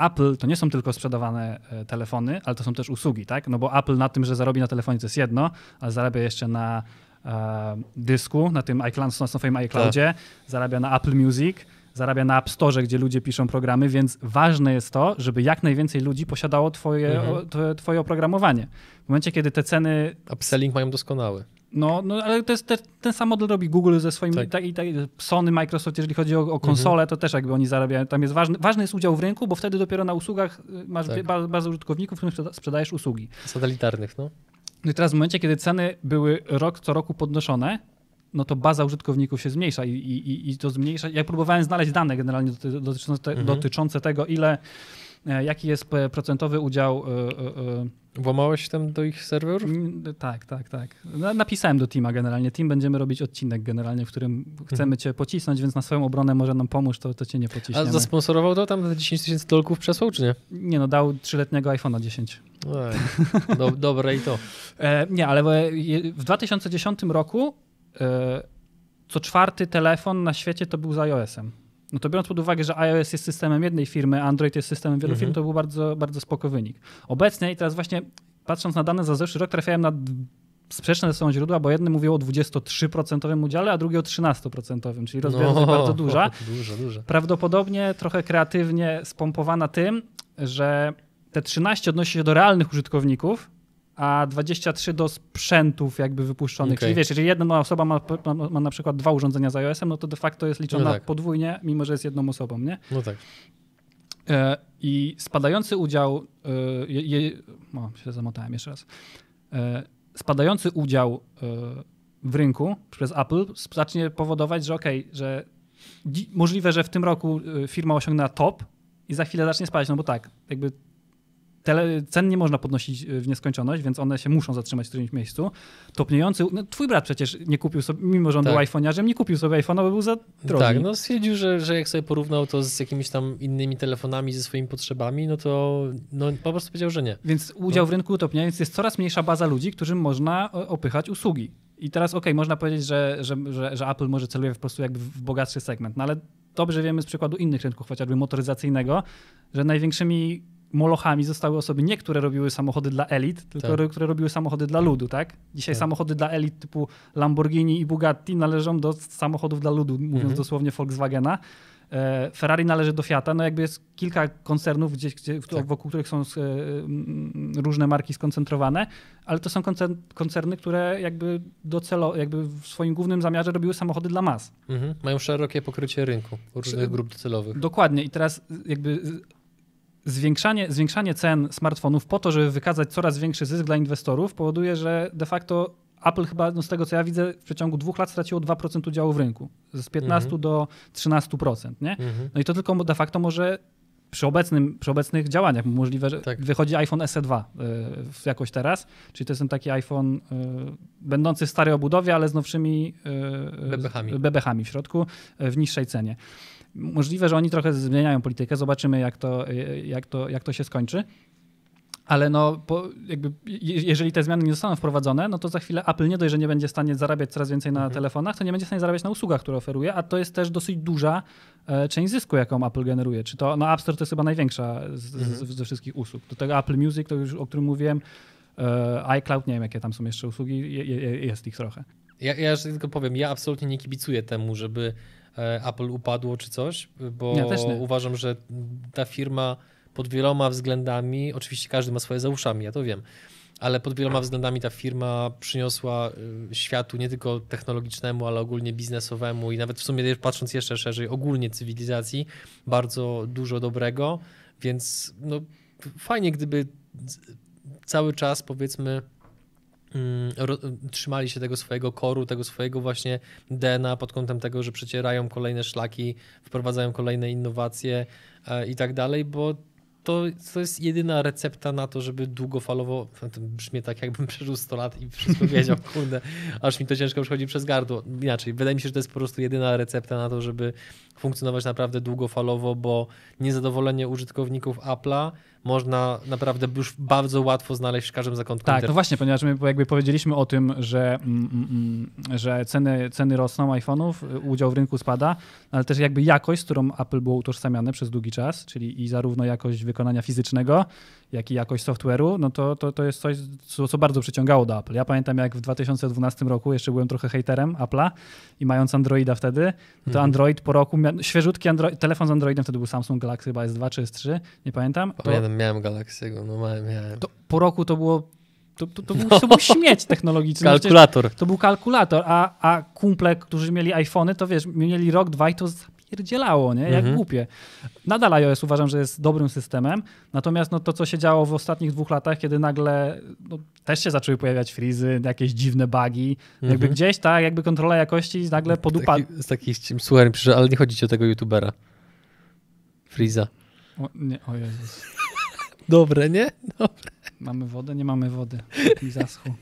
S2: Apple to nie są tylko sprzedawane e, telefony, ale to są też usługi, tak? No bo Apple na tym, że zarobi na telefonie to jest jedno, ale zarabia jeszcze na e, dysku, na tym iCloud, na swoim iCloudzie, zarabia na Apple Music, zarabia na App Store, gdzie ludzie piszą programy, więc ważne jest to, żeby jak najwięcej ludzi posiadało twoje,
S1: Mhm.
S2: o, twoje, twoje oprogramowanie. W momencie, kiedy te ceny
S1: Upselling mają doskonały.
S2: No, no ale to jest te, ten sam model robi Google ze swoimi,
S1: Tak.
S2: tak. tak, Sony, Microsoft, jeżeli chodzi o, o konsolę, to też jakby oni zarabiają. Tam jest ważny, ważny jest udział w rynku, bo wtedy dopiero na usługach y, masz
S1: Tak.
S2: ba- bazę użytkowników, którym sprzeda- sprzedajesz usługi.
S1: Satelitarnych, no.
S2: No i teraz w momencie, kiedy ceny były rok co roku podnoszone, no to baza użytkowników się zmniejsza i, i, i- to zmniejsza. Ja próbowałem znaleźć dane generalnie doty, dotyczące,
S1: Mhm.
S2: dotyczące tego, ile, jaki jest e, procentowy udział e, e, e,
S1: Włamałeś się tam do ich serwerów?
S2: Mm, Tak, tak, tak. Na- Napisałem do Tima generalnie. Team będziemy robić odcinek generalnie, w którym chcemy cię pocisnąć, więc na swoją obronę może nam pomóż, to, to cię nie
S1: A
S2: pociśniemy.
S1: zasponsorował to tam te 10 tysięcy dolków przesłał, czy nie?
S2: Nie no, dał trzyletniego iPhone'a 10.
S1: Ej, Do, dobre i to.
S2: E, nie, ale w- je- w 2010 roku e, co czwarty telefon na świecie to był z iOS-em. No to biorąc pod uwagę, że iOS jest systemem jednej firmy, Android jest systemem wielu
S1: Mhm.
S2: firm, to był bardzo, bardzo spoko wynik. Obecnie i teraz właśnie patrząc na dane za zeszły rok trafiałem na sprzeczne ze sobą źródła, bo jedne mówiło o 23% udziale, a drugie o 13%, czyli rozbieżność
S1: No,
S2: bardzo duża.
S1: Duża, duża.
S2: Prawdopodobnie trochę kreatywnie spompowana tym, że te 13 odnosi się do realnych użytkowników, a 23 do sprzętów jakby wypuszczonych.
S1: Okej.
S2: Czyli wiesz, jeżeli jedna osoba ma, ma, ma na przykład dwa urządzenia z iOS-em, no to de facto jest liczona
S1: No tak.
S2: podwójnie, mimo że jest jedną osobą, nie?
S1: No tak.
S2: E, I spadający udział, e, je, o, się zamotałem jeszcze raz, e, spadający udział e, w rynku przez Apple zacznie powodować, że okej, że dzi- możliwe, że w tym roku e, firma osiągnęła top i za chwilę zacznie spadać, no bo tak, jakby tele, cen nie można podnosić e, w nieskończoność, więc one się muszą zatrzymać w którymś miejscu. Topniejący, no, twój brat przecież nie kupił sobie, mimo że on
S1: Tak.
S2: był iPhone'arzem, nie kupił sobie iPhone'a, bo był za drogi.
S1: Tak, no stwierdził, że, że jak sobie porównał to z jakimiś tam innymi telefonami, ze swoimi potrzebami, no to no, po prostu powiedział, że nie.
S2: Więc udział w rynku topnia, więc jest coraz mniejsza baza ludzi, którym można opychać usługi. I teraz okej, można powiedzieć, że, że, że, że Apple może celuje po prostu jakby w bogatszy segment, no ale dobrze wiemy z przykładu innych rynków, chociażby motoryzacyjnego, że największymi molochami zostały osoby nie, które robiły samochody dla elit, tylko
S1: Tak.
S2: które robiły samochody dla ludu, tak? Dzisiaj
S1: Tak.
S2: samochody dla elit typu Lamborghini i Bugatti należą do samochodów dla ludu, mówiąc
S1: Mhm.
S2: dosłownie Volkswagena. E, Ferrari należy do Fiata, no jakby jest kilka koncernów, gdzie, gdzie,
S1: Tak.
S2: wokół których są e, różne marki skoncentrowane, ale to są koncern, koncerny, które jakby docelo, jakby w swoim głównym zamiarze robiły samochody dla mas.
S1: Mhm. Mają szerokie pokrycie rynku różnych grup docelowych.
S2: Dokładnie i teraz jakby zwiększanie, zwiększanie cen smartfonów po to, żeby wykazać coraz większy zysk dla inwestorów powoduje, że de facto Apple chyba, no z tego co ja widzę, w przeciągu dwóch lat straciło 2% udziału w rynku. Z 15
S1: Mhm.
S2: do 13%, nie?
S1: Mhm.
S2: No i to tylko de facto może przy, obecnym, przy obecnych działaniach możliwe, że
S1: Tak.
S2: wychodzi iPhone SE2 y, w- jakoś teraz, czyli to jest ten taki iPhone y, będący w starej obudowie, ale z nowszymi y,
S1: Bebechami.
S2: bebechami w środku y, w niższej cenie. Możliwe, że oni trochę zmieniają politykę, zobaczymy jak to, jak to, jak to się skończy. Ale no, jakby, je- jeżeli te zmiany nie zostaną wprowadzone, no to za chwilę Apple nie dość, że nie będzie w stanie zarabiać coraz więcej na
S1: Mhm.
S2: telefonach, to nie będzie w stanie zarabiać na usługach, które oferuje, a to jest też dosyć duża e, część zysku, jaką Apple generuje. Czy to, no App Store to jest chyba największa z, z,
S1: Mhm.
S2: ze wszystkich usług. Do tego Apple Music, to już o którym mówiłem, e, iCloud, nie wiem jakie tam są jeszcze usługi, je, je, jest ich trochę.
S1: Ja, ja jeszcze tylko powiem, ja absolutnie nie kibicuję temu, żeby Apple upadło czy coś, bo
S2: Ja
S1: uważam, że ta firma pod wieloma względami, oczywiście każdy ma swoje za uszami, ja to wiem, ale pod wieloma względami ta firma przyniosła y, światu nie tylko technologicznemu, ale ogólnie biznesowemu i nawet w sumie patrząc jeszcze szerzej, ogólnie cywilizacji, bardzo dużo dobrego, więc no, fajnie gdyby cały czas powiedzmy trzymali się tego swojego koru, tego swojego właśnie DNA pod kątem tego, że przecierają kolejne szlaki, wprowadzają kolejne innowacje e, i tak dalej, bo to, to jest jedyna recepta na to, żeby długofalowo, to brzmi tak jakbym przeżył 100 lat i wszystko wiedział, kurde, aż mi to ciężko przychodzi przez gardło. Inaczej, wydaje mi się, że to jest po prostu jedyna recepta na to, żeby funkcjonować naprawdę długofalowo, bo niezadowolenie użytkowników Apple'a można naprawdę już bardzo łatwo znaleźć w każdym zakątku
S2: Tak, no
S1: internetu.
S2: właśnie, ponieważ my jakby powiedzieliśmy o tym, że, mm, mm, mm, że ceny, ceny rosną iPhone'ów, y, udział w rynku spada, ale też jakby jakość, z którą Apple było utożsamiane przez długi czas, czyli i zarówno jakość wykonania fizycznego, jak i jakość software'u, no to, to, to jest coś, co, co bardzo przyciągało do Apple. Ja pamiętam, jak w 2012 roku jeszcze byłem trochę hejterem Apple'a i mając Androida wtedy, no to
S1: Mhm.
S2: Android po roku świeżutki Android, telefon z Androidem, wtedy był Samsung Galaxy chyba S2 czy S3, nie pamiętam.
S1: Pamiętam, miałem Galaxiego, no miałem. miałem.
S2: to po roku to było, to, to, to, był, to był śmieć technologiczny. No
S1: Kalkulator.
S2: To był kalkulator, a, a kumple, którzy mieli iPhony, to wiesz, mieli rok, dwa i to zapierdzielało, nie? Jak
S1: Mhm.
S2: głupie. Nadal iOS uważam, że jest dobrym systemem, natomiast no, to, co się działo w ostatnich dwóch latach, kiedy nagle no, też się zaczęły pojawiać frizy, jakieś dziwne bugi, jakby
S1: Mhm.
S2: gdzieś, tak, jakby kontrola jakości nagle podupadła.
S1: Taki, z takich, słuchaj, przyszedł, ale nie chodzi o tego youtubera. Freeza.
S2: O, nie, o Jezus.
S1: Dobre, nie?
S2: Mamy wodę? Nie mamy wody. Mi zaschło.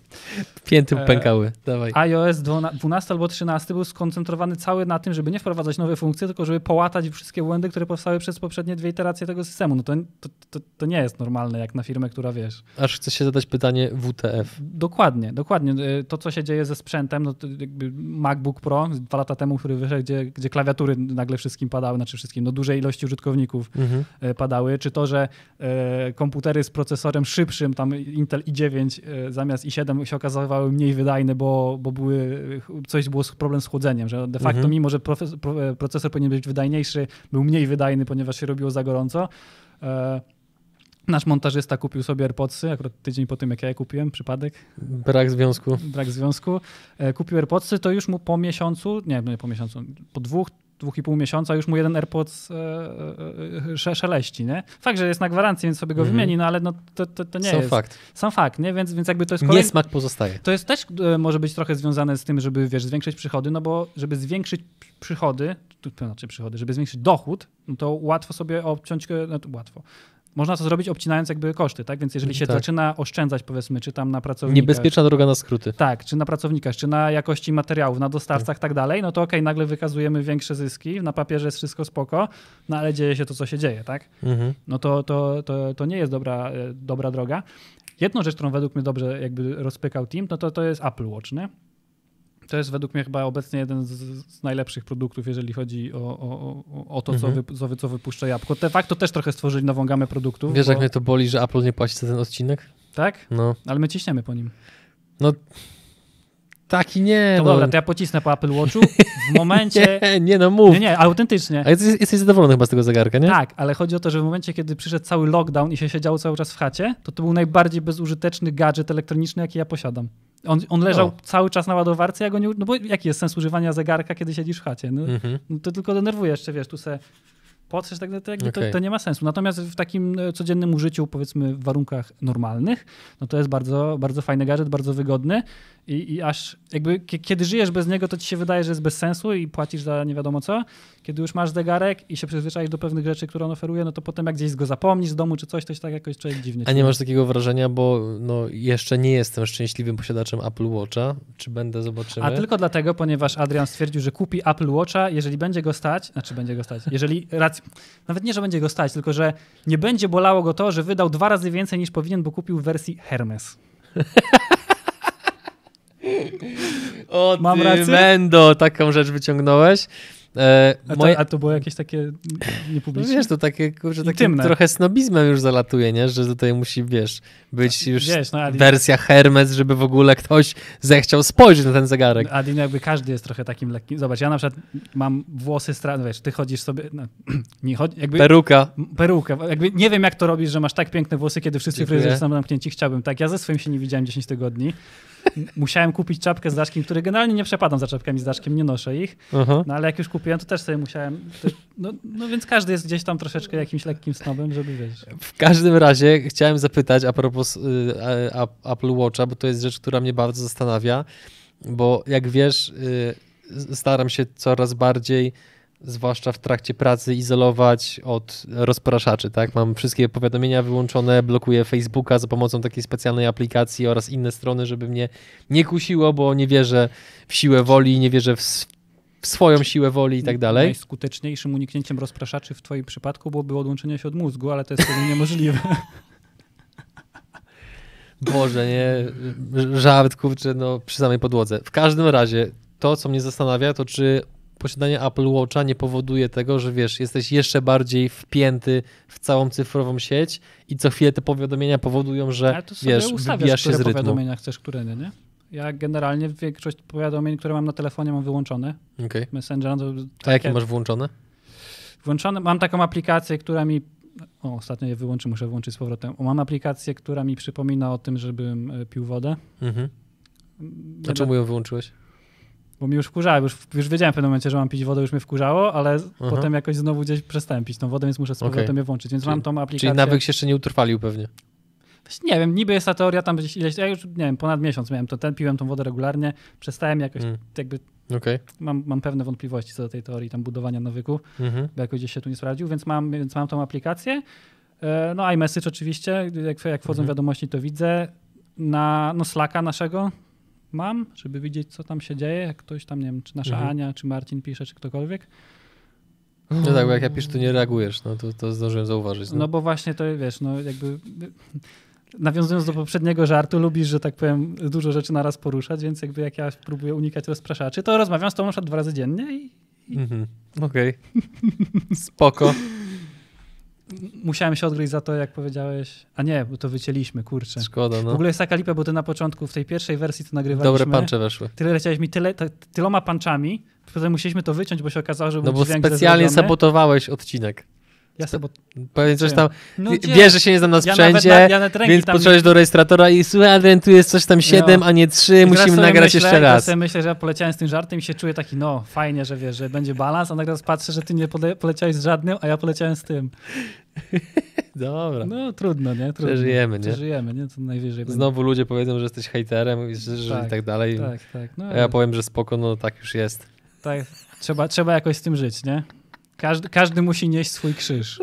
S1: Pięty
S2: E,
S1: pękały. Dawaj.
S2: iOS 12 albo 13 był skoncentrowany cały na tym, żeby nie wprowadzać nowe funkcje, tylko żeby połatać wszystkie błędy, które powstały przez poprzednie dwie iteracje tego systemu. No to, to, to, to nie jest normalne jak na firmę, która wiesz.
S1: Aż chcę się zadać pytanie WTF.
S2: Dokładnie, dokładnie. Y, To, co się dzieje ze sprzętem, no to jakby MacBook Pro dwa lata temu, który wyszedł, gdzie, gdzie klawiatury nagle wszystkim padały, znaczy wszystkim, no dużej ilości użytkowników
S1: Mhm.
S2: e, padały, czy to, że e, komputery z procesorem szybszym, tam Intel i9 e, zamiast i7 się okazywały mniej wydajne, bo, bo były, coś było problem z chłodzeniem, że de facto
S1: Mhm.
S2: mimo, że profes- e, procesor powinien być wydajniejszy, był mniej wydajny, ponieważ się robiło za gorąco. E, Nasz montażysta kupił sobie AirPodsy, akurat tydzień po tym, jak ja je kupiłem, przypadek,
S1: Brak związku.
S2: brak związku. Kupił AirPodsy, to już mu po miesiącu, nie, nie po miesiącu, po dwóch, dwóch i pół miesiąca już mu jeden AirPods e, e, e, sze- szeleści, nie? Fakt, że jest na gwarancji, więc sobie go
S1: Mhm.
S2: wymieni, no ale no, to, to, to nie
S1: Sam
S2: jest.
S1: fakt.
S2: Sam fakt, nie? Więc, więc jakby to jest kolejny...
S1: Niesmak pozostaje.
S2: To jest też e, może być trochę związane z tym, żeby wiesz, zwiększyć przychody, no bo żeby zwiększyć przychody, tu- to znaczy przychody, żeby zwiększyć dochód, no to łatwo sobie obciąć, no to łatwo. Można to zrobić obcinając jakby koszty, tak? Więc jeżeli się
S1: Tak.
S2: zaczyna oszczędzać, powiedzmy, czy tam na pracownikach,
S1: Niebezpieczna droga na skróty.
S2: tak, czy na pracownikach, czy na jakości materiałów, na dostawcach, tak dalej, no to okej, nagle wykazujemy większe zyski, na papierze jest wszystko spoko, no ale dzieje się to, co się dzieje, tak?
S1: Mhm.
S2: No to, to, to, to nie jest dobra, e, dobra droga. Jedną rzecz, którą według mnie dobrze jakby rozpykał team, no to, to jest Apple Watch, nie? To jest według mnie chyba obecnie jeden z, z najlepszych produktów, jeżeli chodzi o, o, o, to, co,
S1: Mhm.
S2: wy, co, wy, co wypuszcza Jabłko. De facto też trochę stworzyli nową gamę produktów.
S1: Wiesz,
S2: bo,
S1: jak mnie to boli, że Apple nie płaci za ten odcinek?
S2: Tak?
S1: No.
S2: Ale my ciśniemy po nim.
S1: Taki nie,
S2: To
S1: no.
S2: dobra, to ja pocisnę po Apple Watchu w momencie...
S1: Nie, nie, no mów.
S2: Nie, nie, autentycznie.
S1: A jesteś, jesteś zadowolony chyba z tego zegarka, nie?
S2: Tak, ale chodzi o to, że w momencie, kiedy przyszedł cały lockdown i się siedziało cały czas w chacie, to to był najbardziej bezużyteczny gadżet elektroniczny, jaki ja posiadam. On, on leżał
S1: O.
S2: cały czas na ładowarce, ja go nie... No bo jaki jest sens używania zegarka, kiedy siedzisz w chacie? No,
S1: Mhm.
S2: no to tylko denerwujesz się, wiesz, tu se potrzesz, tak, to,
S1: Okej.
S2: to, to nie ma sensu. Natomiast w takim e, codziennym użyciu, powiedzmy w warunkach normalnych, no to jest bardzo, bardzo fajny gadżet, bardzo wygodny i, i aż jakby kie- kiedy żyjesz bez niego, to ci się wydaje, że jest bez sensu i płacisz za nie wiadomo co. Kiedy już masz zegarek i się przyzwyczaisz do pewnych rzeczy, które on oferuje, no to potem jak gdzieś go zapomnisz z domu czy coś, to się tak jakoś człowiek dziwnie
S1: A nie masz takiego wrażenia, bo no, jeszcze nie jestem szczęśliwym posiadaczem Apple Watcha. Czy będę, zobaczymy.
S2: A tylko dlatego, ponieważ Adrian stwierdził, że kupi Apple Watcha, jeżeli będzie go stać, znaczy będzie go stać, jeżeli rac... nawet nie, że będzie go stać, tylko że nie będzie bolało go to, że wydał dwa razy więcej niż powinien, bo kupił w wersji Hermes.
S1: O,
S2: Mam rację?
S1: Mendo, taką rzecz wyciągnąłeś. E,
S2: A to,
S1: moje,
S2: a to było jakieś takie
S1: no
S2: niepubliczne?
S1: wiesz, to takie, kurczę, takim trochę snobizmem już zalatuje, nie? Że tutaj musi, wiesz, być już
S2: Wiesz, no
S1: wersja Hermes, żeby w ogóle ktoś zechciał spojrzeć na ten zegarek.
S2: No jakby każdy jest trochę takim lekkim. Zobacz, ja na przykład mam włosy straszne, wiesz, ty chodzisz sobie, no, nie chodzi, jakby
S1: Peruka.
S2: perukę, jakby nie wiem jak to robisz, że masz tak piękne włosy, kiedy wszyscy fryzjerzy są zamknięci, chciałbym tak, ja ze swoim się nie widziałem 10 tygodni. Musiałem kupić czapkę z daszkiem, który generalnie nie przepadam za czapkami z daszkiem, nie noszę ich.
S1: Aha.
S2: No ale jak już kupiłem, to też sobie musiałem. To, no, no więc każdy jest gdzieś tam troszeczkę jakimś lekkim snobem, żeby wiesz.
S1: W każdym razie chciałem zapytać a propos y, Apple Watcha, bo to jest rzecz, która mnie bardzo zastanawia, bo jak wiesz, y, staram się coraz bardziej, zwłaszcza w trakcie pracy, izolować od rozpraszaczy, tak? Mam wszystkie powiadomienia wyłączone, blokuję Facebooka za pomocą takiej specjalnej aplikacji oraz inne strony, żeby mnie nie kusiło, bo nie wierzę w siłę woli, nie wierzę w, w swoją siłę woli i tak dalej.
S2: Najskuteczniejszym uniknięciem rozpraszaczy w twoim przypadku byłoby odłączenie się od mózgu, ale to jest pewnie niemożliwe.
S1: Boże, nie, żart, kurczę, no przy samej podłodze. W każdym razie, to co mnie zastanawia, to czy posiadanie Apple Watcha nie powoduje tego, że wiesz, jesteś jeszcze bardziej wpięty w całą cyfrową sieć i co chwilę te powiadomienia powodują, że
S2: Ale to sobie
S1: wiesz,
S2: ustawiasz,
S1: się
S2: które
S1: z rytmu.
S2: powiadomienia chcesz, które nie, nie? Ja generalnie większość powiadomień, które mam na telefonie mam wyłączone.
S1: Okej.
S2: Messenger, no to
S1: A jakie
S2: takie-
S1: masz włączone?
S2: włączone. Mam taką aplikację, która mi. O, ostatnio je wyłączę, muszę włączyć z powrotem. Mam aplikację, która mi przypomina o tym, żebym e, pił wodę.
S1: Mhm. A
S2: Nie
S1: czemu ją wyłączyłeś?
S2: Bo mi już wkurzało, już, już wiedziałem w pewnym momencie, że mam pić wodę, już mnie wkurzało, ale
S1: Aha.
S2: potem jakoś znowu gdzieś przestałem pić tą wodę, więc muszę z powrotem
S1: Okej.
S2: je włączyć. Więc
S1: Czyli-
S2: mam tą aplikację.
S1: Czyli nawyk się jeszcze nie utrwalił pewnie.
S2: Nie wiem, niby jest ta teoria tam gdzieś ileś, ja już nie wiem, ponad miesiąc miałem to, ten, piłem tą wodę regularnie, przestałem jakoś,
S1: Mm.
S2: jakby
S1: Okej.
S2: mam, mam pewne wątpliwości co do tej teorii tam budowania nawyków,
S1: Mhm.
S2: bo jakoś gdzieś się tu nie sprawdził, więc mam, więc mam tą aplikację. E, No iMessage oczywiście, jak, jak wchodzą
S1: Mhm.
S2: wiadomości to widzę. Na no Slacka naszego mam, żeby widzieć co tam się dzieje, jak ktoś tam, nie wiem, czy nasza
S1: Mhm.
S2: Ania, czy Marcin pisze, czy ktokolwiek.
S1: No tak, bo jak ja piszę, to nie reagujesz, no to, to zdążyłem zauważyć. No.
S2: No bo właśnie to wiesz, no jakby nawiązując do poprzedniego żartu, lubisz, że tak powiem, dużo rzeczy naraz poruszać, więc jakby jak ja próbuję unikać rozpraszaczy, to rozmawiam z tobą na przykład dwa razy dziennie i
S1: Mhm. Okej. Spoko.
S2: Musiałem się odgryźć za to, jak powiedziałeś, a nie, bo to wycięliśmy, kurczę.
S1: Szkoda,
S2: W
S1: no.
S2: ogóle jest taka lipa, bo ty na początku, w tej pierwszej wersji, co nagrywaliśmy,
S1: Dobre pancze weszły.
S2: tyle leciałeś mi tyle, t- tyloma panczami, potem musieliśmy to wyciąć, bo się okazało, że
S1: No
S2: był
S1: bo
S2: dźwięk źle
S1: specjalnie
S2: zrobiony.
S1: sabotowałeś odcinek.
S2: Ja sabot...
S1: Powiem coś tam,
S2: No
S1: wiesz, że się nie znam na
S2: Ja nawet na- ja nawet ręki
S1: więc podszedłeś do rejestratora i słuchaj Adrian, tu jest coś tam 7,
S2: No.
S1: a nie 3,
S2: I teraz
S1: musimy
S2: sobie
S1: nagrać
S2: myślę,
S1: jeszcze raz.
S2: sobie myślę, że ja poleciałem z tym żartem i się czuję taki, no fajnie, że wiesz, że będzie balans, a nagle patrzę, że ty nie pole- poleciałeś z żadnym, a ja poleciałem z tym.
S1: Dobra.
S2: No trudno, nie? Trudno.
S1: Przeżyjemy, nie?
S2: Przeżyjemy, nie? To najwyżej
S1: Znowu ludzie powiedzą, że jesteś hejterem i, że, że
S2: Tak,
S1: i tak dalej.
S2: będzie. Tak, tak. No,
S1: A ja powiem, że spoko, no tak już jest.
S2: tak. Trzeba, trzeba jakoś z tym żyć, nie? Każdy, każdy musi nieść swój krzyż.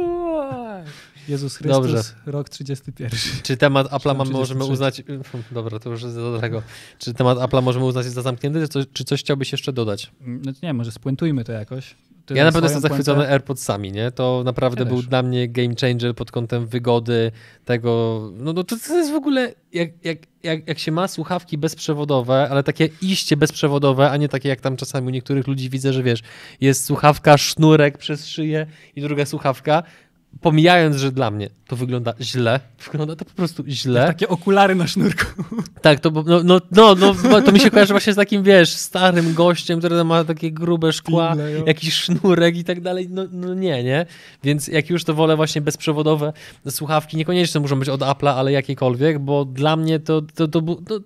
S2: Jezus Chrystus,
S1: Dobrze.
S2: rok 31.
S1: Czy temat Apple'a mamy,
S2: 33.
S1: możemy uznać... Dobra, to już jest za daleko. Czy temat Apple'a możemy uznać za zamknięty, czy coś, czy coś chciałbyś jeszcze dodać?
S2: No nie, może spuentujmy to jakoś.
S1: Ja na pewno
S2: swoją
S1: jestem zachwycony
S2: puentę-
S1: AirPodsami, nie? To naprawdę
S2: Ja
S1: był
S2: też.
S1: dla mnie game changer pod kątem wygody tego... No, no to, to jest w ogóle... Jak, jak, jak, jak się ma słuchawki bezprzewodowe, ale takie iście bezprzewodowe, a nie takie jak tam czasami u niektórych ludzi widzę, że wiesz, jest słuchawka, sznurek przez szyję i druga słuchawka, pomijając, że dla mnie to wygląda źle, wygląda to po prostu źle.
S2: Takie okulary na sznurku.
S1: Tak, to, no, no, no, no, to mi się kojarzy właśnie z takim, wiesz, starym gościem, który ma takie grube szkła, jakiś sznurek i tak dalej. No, no nie, nie? Więc jak już to wolę właśnie bezprzewodowe słuchawki, niekoniecznie muszą być od Apple'a, ale jakiekolwiek, bo dla mnie to, to, to, to,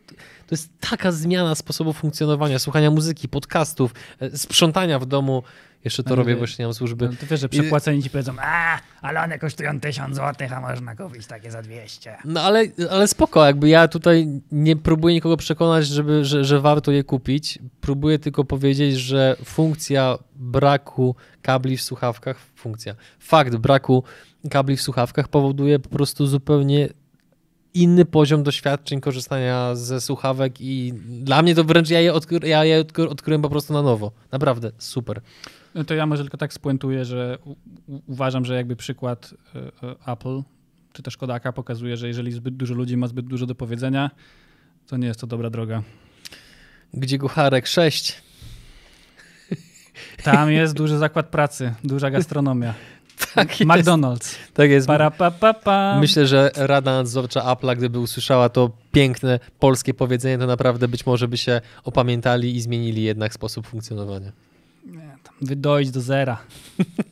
S1: to jest taka zmiana sposobu funkcjonowania, słuchania muzyki, podcastów, e, sprzątania w domu. Jeszcze to
S2: Ale
S1: robię, bo jeszcze nie mam służby.
S2: No, to wiesz, że przepłaceni ci powiedzą, a, ale one kosztują 1000 zł, a można kupić takie za 200.
S1: No ale, ale spoko, jakby ja tutaj nie próbuję nikogo przekonać, żeby, że, że warto je kupić. Próbuję tylko powiedzieć, że funkcja braku kabli w słuchawkach, funkcja, fakt braku kabli w słuchawkach powoduje po prostu zupełnie inny poziom doświadczeń korzystania ze słuchawek i dla mnie to wręcz ja je, odkry, ja je odkry, odkryłem po prostu na nowo. Naprawdę, super.
S2: No to ja może tylko tak spuentuję, że u, u, uważam, że jakby przykład y, y, Apple czy też Kodaka pokazuje, że jeżeli zbyt dużo ludzi ma zbyt dużo do powiedzenia, to nie jest to dobra droga.
S1: Gdzie Gucharek 6?
S2: Tam jest duży zakład pracy, duża gastronomia.
S1: Tak jest.
S2: McDonald's.
S1: Tak jest.
S2: Para, pa, pa, pa.
S1: Myślę, że Rada Nadzorcza Apple'a, gdyby usłyszała to piękne polskie powiedzenie, to naprawdę być może by się opamiętali i zmienili jednak sposób funkcjonowania.
S2: Nie, Wydoić do zera.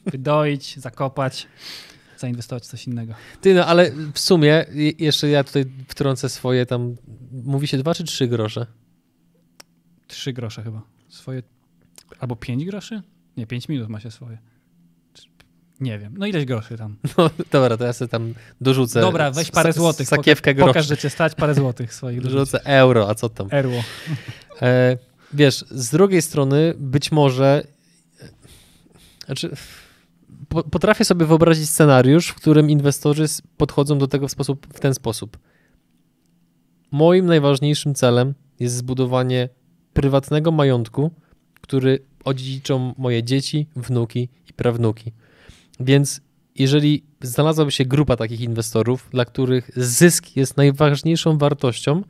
S2: Wydoić, zakopać, zainwestować w coś innego.
S1: Ty, no ale w sumie, je- jeszcze ja tutaj wtrącę swoje tam, mówi się dwa czy trzy grosze?
S2: Trzy grosze chyba. Swoje. Albo pięć groszy? Nie, pięć minut ma się swoje. Nie wiem. No ileś groszy tam.
S1: No dobra, to ja sobie tam dorzucę.
S2: Dobra, weź parę złotych.
S1: Sakiewkę groszy.
S2: Pokaż, że cię stać parę złotych swoich.
S1: Dorzucę euro, a co tam?
S2: Erło.
S1: E, wiesz, z drugiej strony być może. e, Znaczy, po, potrafię sobie wyobrazić scenariusz, w którym inwestorzy podchodzą do tego w, sposób, w ten sposób. Moim najważniejszym celem jest zbudowanie prywatnego majątku, który odziedziczą moje dzieci, wnuki i prawnuki. Więc jeżeli znalazłaby się grupa takich inwestorów, dla których zysk jest najważniejszą wartością,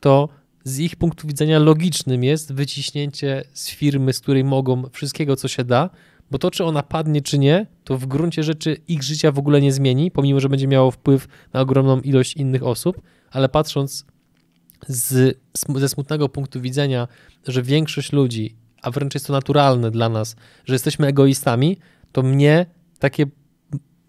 S1: to z ich punktu widzenia logicznym jest wyciśnięcie z firmy, z której mogą wszystkiego, co się da, bo to, czy ona padnie, czy nie, to w gruncie rzeczy ich życia w ogóle nie zmieni, pomimo, że będzie miało wpływ na ogromną ilość innych osób, ale patrząc z, ze smutnego punktu widzenia, że większość ludzi, a wręcz jest to naturalne dla nas, że jesteśmy egoistami, to mnie takie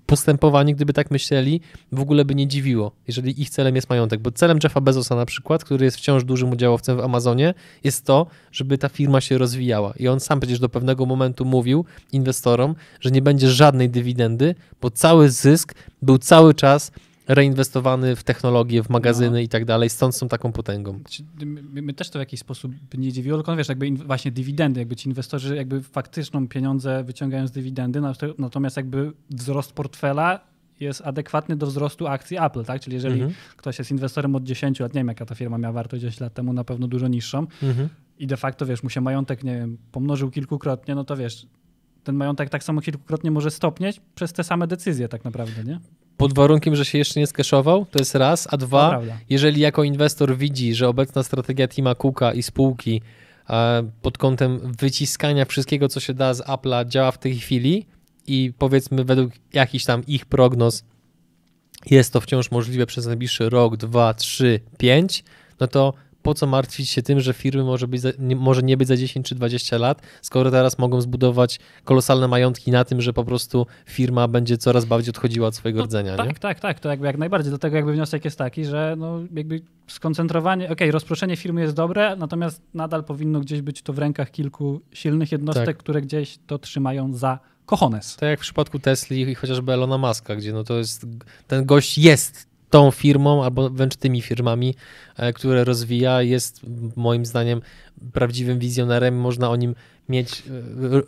S1: postępowanie, gdyby tak myśleli, w ogóle by nie dziwiło, jeżeli ich celem jest majątek. Bo celem Jeffa Bezosa na przykład, który jest wciąż dużym udziałowcem w Amazonie, jest to, żeby ta firma się rozwijała. I on sam przecież do pewnego momentu mówił inwestorom, że nie będzie żadnej dywidendy, bo cały zysk był cały czas reinwestowany w technologię, w magazyny
S2: No.
S1: i tak dalej, stąd są taką potęgą.
S2: Ci- My, my też to w jakiś sposób nie dziwiło, tylko wiesz, jakby właśnie dywidendy, jakby ci inwestorzy jakby faktyczną pieniądze wyciągają z dywidendy, nat- natomiast jakby wzrost portfela jest adekwatny do wzrostu akcji Apple, tak? Czyli jeżeli
S1: Mhm.
S2: ktoś jest inwestorem od 10 lat, nie wiem jaka ta firma miała wartość 10 lat temu, na pewno dużo niższą
S1: Mhm.
S2: i de facto, wiesz, mu się majątek, nie wiem, pomnożył kilkukrotnie, no to wiesz, ten majątek tak samo kilkukrotnie może stopnieć przez te same decyzje tak naprawdę, nie?
S1: Pod warunkiem, że się jeszcze nie skeszował, to jest raz, a dwa, jeżeli jako inwestor widzi, że obecna strategia Tima Cooka i spółki e, pod kątem wyciskania wszystkiego, co się da z Apple'a działa w tej chwili i powiedzmy według jakichś tam ich prognoz jest to wciąż możliwe przez najbliższy rok, dwa, trzy, pięć, no to po co martwić się tym, że firmy może, być za, nie, może nie być za 10 czy 20 lat, skoro teraz mogą zbudować kolosalne majątki na tym, że po prostu firma będzie coraz bardziej odchodziła od swojego
S2: No,
S1: rdzenia, nie?
S2: Tak, tak, tak, to jakby jak najbardziej. Dlatego jakby wniosek jest taki, że no jakby skoncentrowanie, okej, rozproszenie firmy jest dobre, natomiast nadal powinno gdzieś być to w rękach kilku silnych jednostek,
S1: Tak.
S2: które gdzieś to trzymają za kochones.
S1: Tak jak w przypadku Tesli i chociażby Elona Muska, gdzie no to jest, ten gość jest tą firmą albo wręcz tymi firmami, e, które rozwija, jest moim zdaniem prawdziwym wizjonerem, można o nim mieć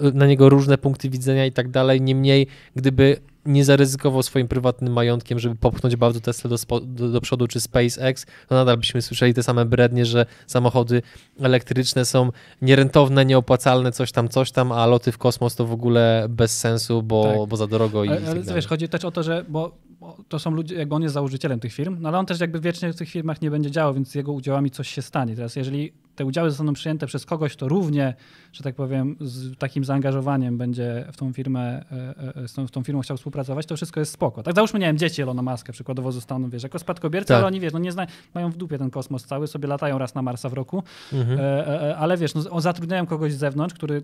S1: e, na niego różne punkty widzenia i tak dalej, niemniej gdyby nie zaryzykował swoim prywatnym majątkiem, żeby popchnąć bardzo Tesla do, spo, do, do przodu, czy SpaceX, to nadal byśmy słyszeli te same brednie, że samochody elektryczne są nierentowne, nieopłacalne, coś tam, coś tam, a loty w kosmos to w ogóle bez sensu, bo,
S2: Tak.
S1: bo za drogo i
S2: Ale,
S1: tak
S2: ale wiesz, chodzi też o to, że bo, bo to są ludzie, jakby on jest założycielem tych firm, no ale on też jakby wiecznie w tych firmach nie będzie działał, więc z jego udziałami coś się stanie. Teraz jeżeli te udziały zostaną przyjęte przez kogoś, kto równie, że tak powiem, z takim zaangażowaniem będzie w tą firmę, e, e, z tą, tą firmą chciał współpracować, to wszystko jest spoko. Tak załóżmy, nie wiem, dzieci Elona Muska przykładowo zostaną, wiesz, jako spadkobiercy,
S1: Tak.
S2: ale oni, wiesz, no nie zna, mają w dupie ten kosmos cały, sobie latają raz na Marsa w roku,
S1: Mhm.
S2: e, e, e, ale wiesz, no, zatrudniają kogoś z zewnątrz, który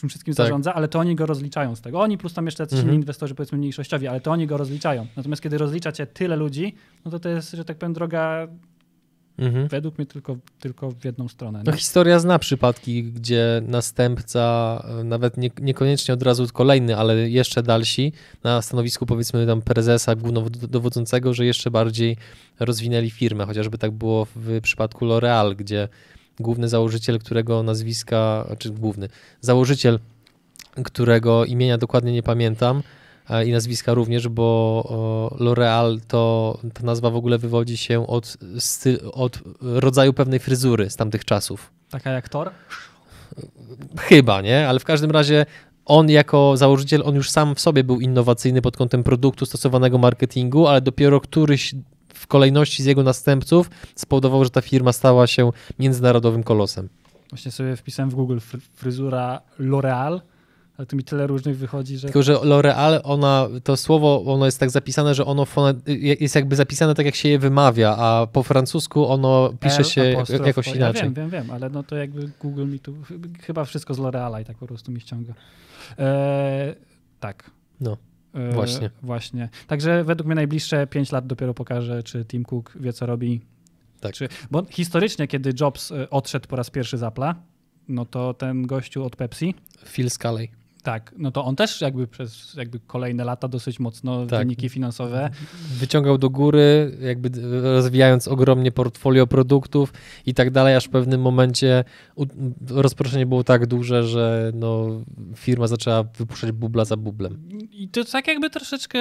S2: tym wszystkim
S1: Tak.
S2: zarządza, ale to oni go rozliczają z tego. Oni plus tam jeszcze jacyś
S1: Mhm.
S2: inni inwestorzy, powiedzmy mniejszościowi, ale to oni go rozliczają. Natomiast kiedy rozlicza cię tyle ludzi, no to to jest, że tak powiem, droga
S1: Mhm.
S2: według mnie tylko, tylko w jedną stronę.
S1: No historia zna przypadki, gdzie następca, e, nawet nie, niekoniecznie od razu kolejny, ale jeszcze dalsi, na stanowisku powiedzmy tam prezesa głównodowodzącego, że jeszcze bardziej rozwinęli firmę. Chociażby tak było w przypadku L'Oreal, gdzie główny założyciel, którego nazwiska, czy główny, założyciel, którego imienia dokładnie nie pamiętam, i nazwiska również, bo L'Oreal to ta nazwa w ogóle wywodzi się od, sty, od rodzaju pewnej fryzury z tamtych czasów.
S2: Taka jak Thor.
S1: Chyba, nie? Ale w każdym razie on jako założyciel, on już sam w sobie był innowacyjny pod kątem produktu, stosowanego marketingu, ale dopiero któryś w kolejności z jego następców spowodował, że ta firma stała się międzynarodowym kolosem.
S2: Właśnie sobie wpisałem w Google fry- fryzura L'Oreal, ale to mi tyle różnych wychodzi, że...
S1: Tylko, że L'Oreal, ona, to słowo, ono jest tak zapisane, że ono jest jakby zapisane tak, jak się je wymawia, a po francusku ono pisze
S2: L,
S1: się
S2: apostrof,
S1: jakoś inaczej.
S2: Ja wiem, wiem, wiem, ale no to jakby Google mi tu ch- chyba wszystko z L'Oreala i tak po prostu mi ściąga. E, tak.
S1: No,
S2: E,
S1: właśnie.
S2: Właśnie. Także według mnie najbliższe 5 lat dopiero pokaże, czy Tim Cook wie, co robi.
S1: Tak.
S2: Czy, bo historycznie, kiedy Jobs e, odszedł po raz pierwszy z Apple'a, no to ten gościu od Pepsi,
S1: Phil Scully.
S2: Tak, no to on też jakby przez jakby kolejne lata dosyć mocno
S1: Tak.
S2: wyniki finansowe.
S1: wyciągał do góry, jakby rozwijając ogromnie portfolio produktów i tak dalej, aż w pewnym momencie rozproszenie było tak duże, że no, firma zaczęła wypuszczać bubla za bublem.
S2: I to tak jakby troszeczkę,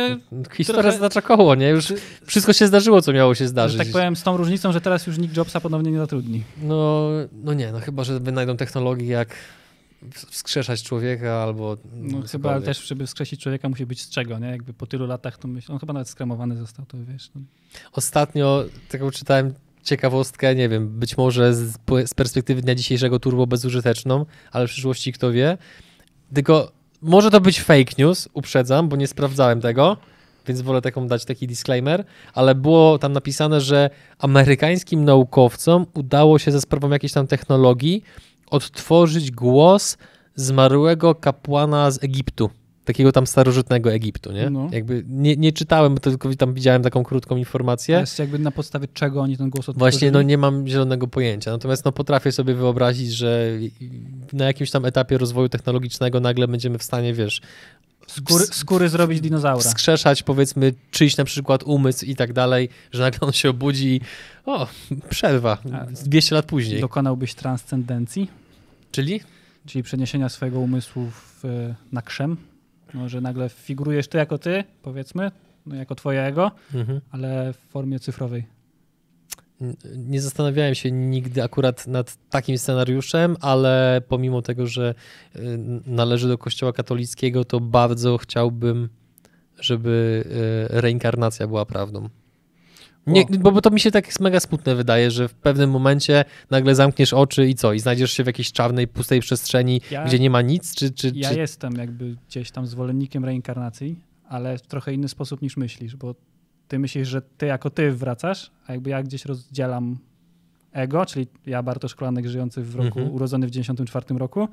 S1: Historia
S2: Trochę-
S1: znacza koło, nie? Już wszystko się zdarzyło, co miało się
S2: że
S1: zdarzyć.
S2: tak powiem, z tą różnicą, że teraz już nikt Jobsa ponownie nie zatrudni.
S1: No, no nie, no chyba, że wynajdą technologię jak wskrzeszać człowieka albo
S2: No chyba
S1: cokolwiek.
S2: też, żeby wskrzesić człowieka musi być z czego, nie? Jakby po tylu latach to myślę, on chyba nawet skremowany został, to wiesz. No.
S1: Ostatnio taką czytałem ciekawostkę, nie wiem, być może z, z perspektywy dnia dzisiejszego turbo bezużyteczną, ale w przyszłości kto wie. Tylko może to być fake news, uprzedzam, bo nie sprawdzałem tego, więc wolę taką dać taki disclaimer, ale było tam napisane, że amerykańskim naukowcom udało się ze sprawą jakiejś tam technologii odtworzyć głos zmarłego kapłana z Egiptu. takiego tam starożytnego Egiptu, nie?
S2: No.
S1: Jakby nie, nie czytałem, tylko tam widziałem taką krótką
S2: To
S1: informację.
S2: jest jakby na podstawie czego oni ten głos odtworzyli?
S1: Właśnie, no nie mam zielonego pojęcia. Natomiast no, potrafię sobie wyobrazić, że na jakimś tam etapie rozwoju technologicznego nagle będziemy w stanie, wiesz,
S2: Skóry, skóry zrobić dinozaura.
S1: wskrzeszać powiedzmy czyjś na przykład umysł i tak dalej, że nagle on się obudzi i o, przerwa,
S2: A-
S1: 200 lat później.
S2: Dokonałbyś transcendencji,
S1: Czyli?
S2: czyli przeniesienia swojego umysłu w, na krzem. No, że nagle figurujesz ty jako ty, powiedzmy, no, jako twoje ego,
S1: Mhm.
S2: ale w formie cyfrowej.
S1: Nie zastanawiałem się nigdy akurat nad takim scenariuszem, ale pomimo tego, że y, należy do kościoła katolickiego, to bardzo chciałbym, żeby y, reinkarnacja była prawdą. Nie, bo, bo to mi się tak mega smutne wydaje, że w pewnym momencie nagle zamkniesz oczy i co? I znajdziesz się w jakiejś czarnej, pustej przestrzeni,
S2: Ja-
S1: gdzie nie ma nic? Czy, czy,
S2: Ja
S1: czy...
S2: jestem jakby gdzieś tam zwolennikiem reinkarnacji, ale w trochę inny sposób niż myślisz, bo ty myślisz, że ty jako ty wracasz, a jakby ja gdzieś rozdzielam ego, czyli ja Bartosz Kolanek żyjący w roku,
S1: Mhm.
S2: urodzony w 94 roku,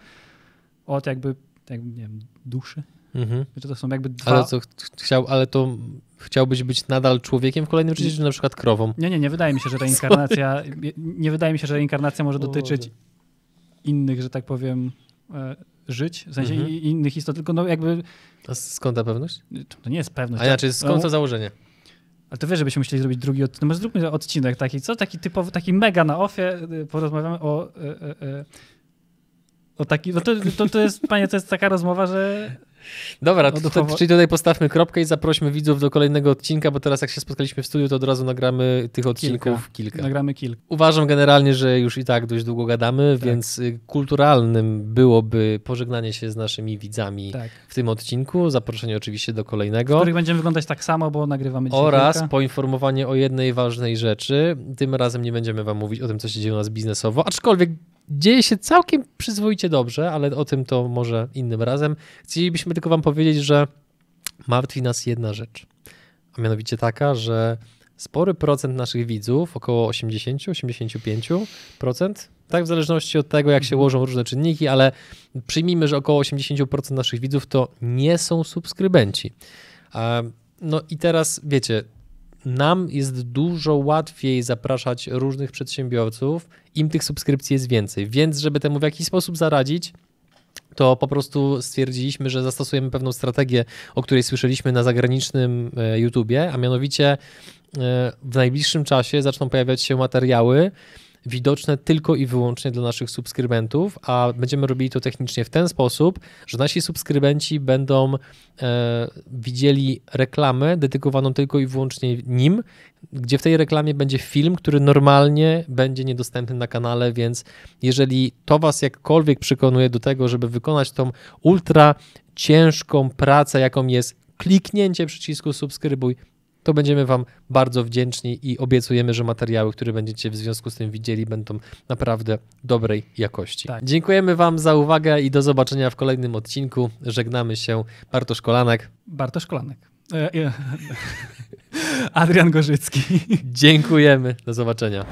S2: od jakby, jakby nie wiem, duszy.
S1: Mhm.
S2: To są jakby dwa...
S1: Ale co, ch- chciał, ale to chciałbyś być nadal człowiekiem w kolejnym życiu, czy na przykład krową?
S2: Nie, nie, nie wydaje mi się, że reinkarnacja, nie, wydaje mi się, że reinkarnacja może dotyczyć innych, że tak powiem, e, żyć, w sensie
S1: Mhm.
S2: innych istot, tylko no jakby,
S1: A skąd ta pewność?
S2: to nie jest pewność.
S1: A inaczej, skąd to założenie?
S2: Ale to wiesz, żebyśmy chcieli zrobić drugi odcinek. No może zróbmy odcinek taki, co? Taki typowy, taki mega na ofie. y, Porozmawiamy o. y, y, y, O taki, no to, to, to jest, panie, to jest taka rozmowa, że
S1: Dobra,
S2: O
S1: to, czyli tutaj postawmy kropkę i zaprośmy widzów do kolejnego odcinka, bo teraz jak się spotkaliśmy w studiu, to od razu nagramy tych odcinków kilka.
S2: nagramy kilka.
S1: Uważam generalnie, że już i tak dość długo gadamy,
S2: Tak.
S1: więc y, kulturalnym byłoby pożegnanie się z naszymi widzami
S2: Tak.
S1: w tym odcinku, zaproszenie oczywiście do
S2: W
S1: kolejnego
S2: których będziemy wyglądać tak samo, bo nagrywamy dzisiaj
S1: oraz
S2: kilka.
S1: poinformowanie o jednej ważnej rzeczy. Tym razem nie będziemy wam mówić o tym, co się dzieje u nas biznesowo, aczkolwiek dzieje się całkiem przyzwoicie dobrze, ale o tym to może innym razem. Chcielibyśmy tylko wam powiedzieć, że martwi nas jedna rzecz, a mianowicie taka, że spory procent naszych widzów, około 80-85%, tak w zależności od tego, jak się ułożą różne czynniki, ale przyjmijmy, że około 80% naszych widzów to nie są subskrybenci. No i teraz wiecie, nam jest dużo łatwiej zapraszać różnych przedsiębiorców, im tych subskrypcji jest więcej. Więc, żeby temu w jakiś sposób zaradzić, to po prostu stwierdziliśmy, że zastosujemy pewną strategię, o której słyszeliśmy na zagranicznym e, YouTubie, a mianowicie e, w najbliższym czasie zaczną pojawiać się materiały widoczne tylko i wyłącznie dla naszych subskrybentów, a będziemy robili to technicznie w ten sposób, że nasi subskrybenci będą e, widzieli reklamę dedykowaną tylko i wyłącznie nim, gdzie w tej reklamie będzie film, który normalnie będzie niedostępny na kanale, więc jeżeli to Was jakkolwiek przekonuje do tego, żeby wykonać tą ultra ciężką pracę, jaką jest kliknięcie przycisku subskrybuj, to będziemy Wam bardzo wdzięczni i obiecujemy, że materiały, które będziecie w związku z tym widzieli, będą naprawdę dobrej jakości.
S2: Tak.
S1: Dziękujemy Wam za uwagę i do zobaczenia w kolejnym odcinku. Żegnamy się. Bartosz Kolanek.
S2: Bartosz Kolanek. E, e, Adrian Gorzycki.
S1: Dziękujemy. Do zobaczenia.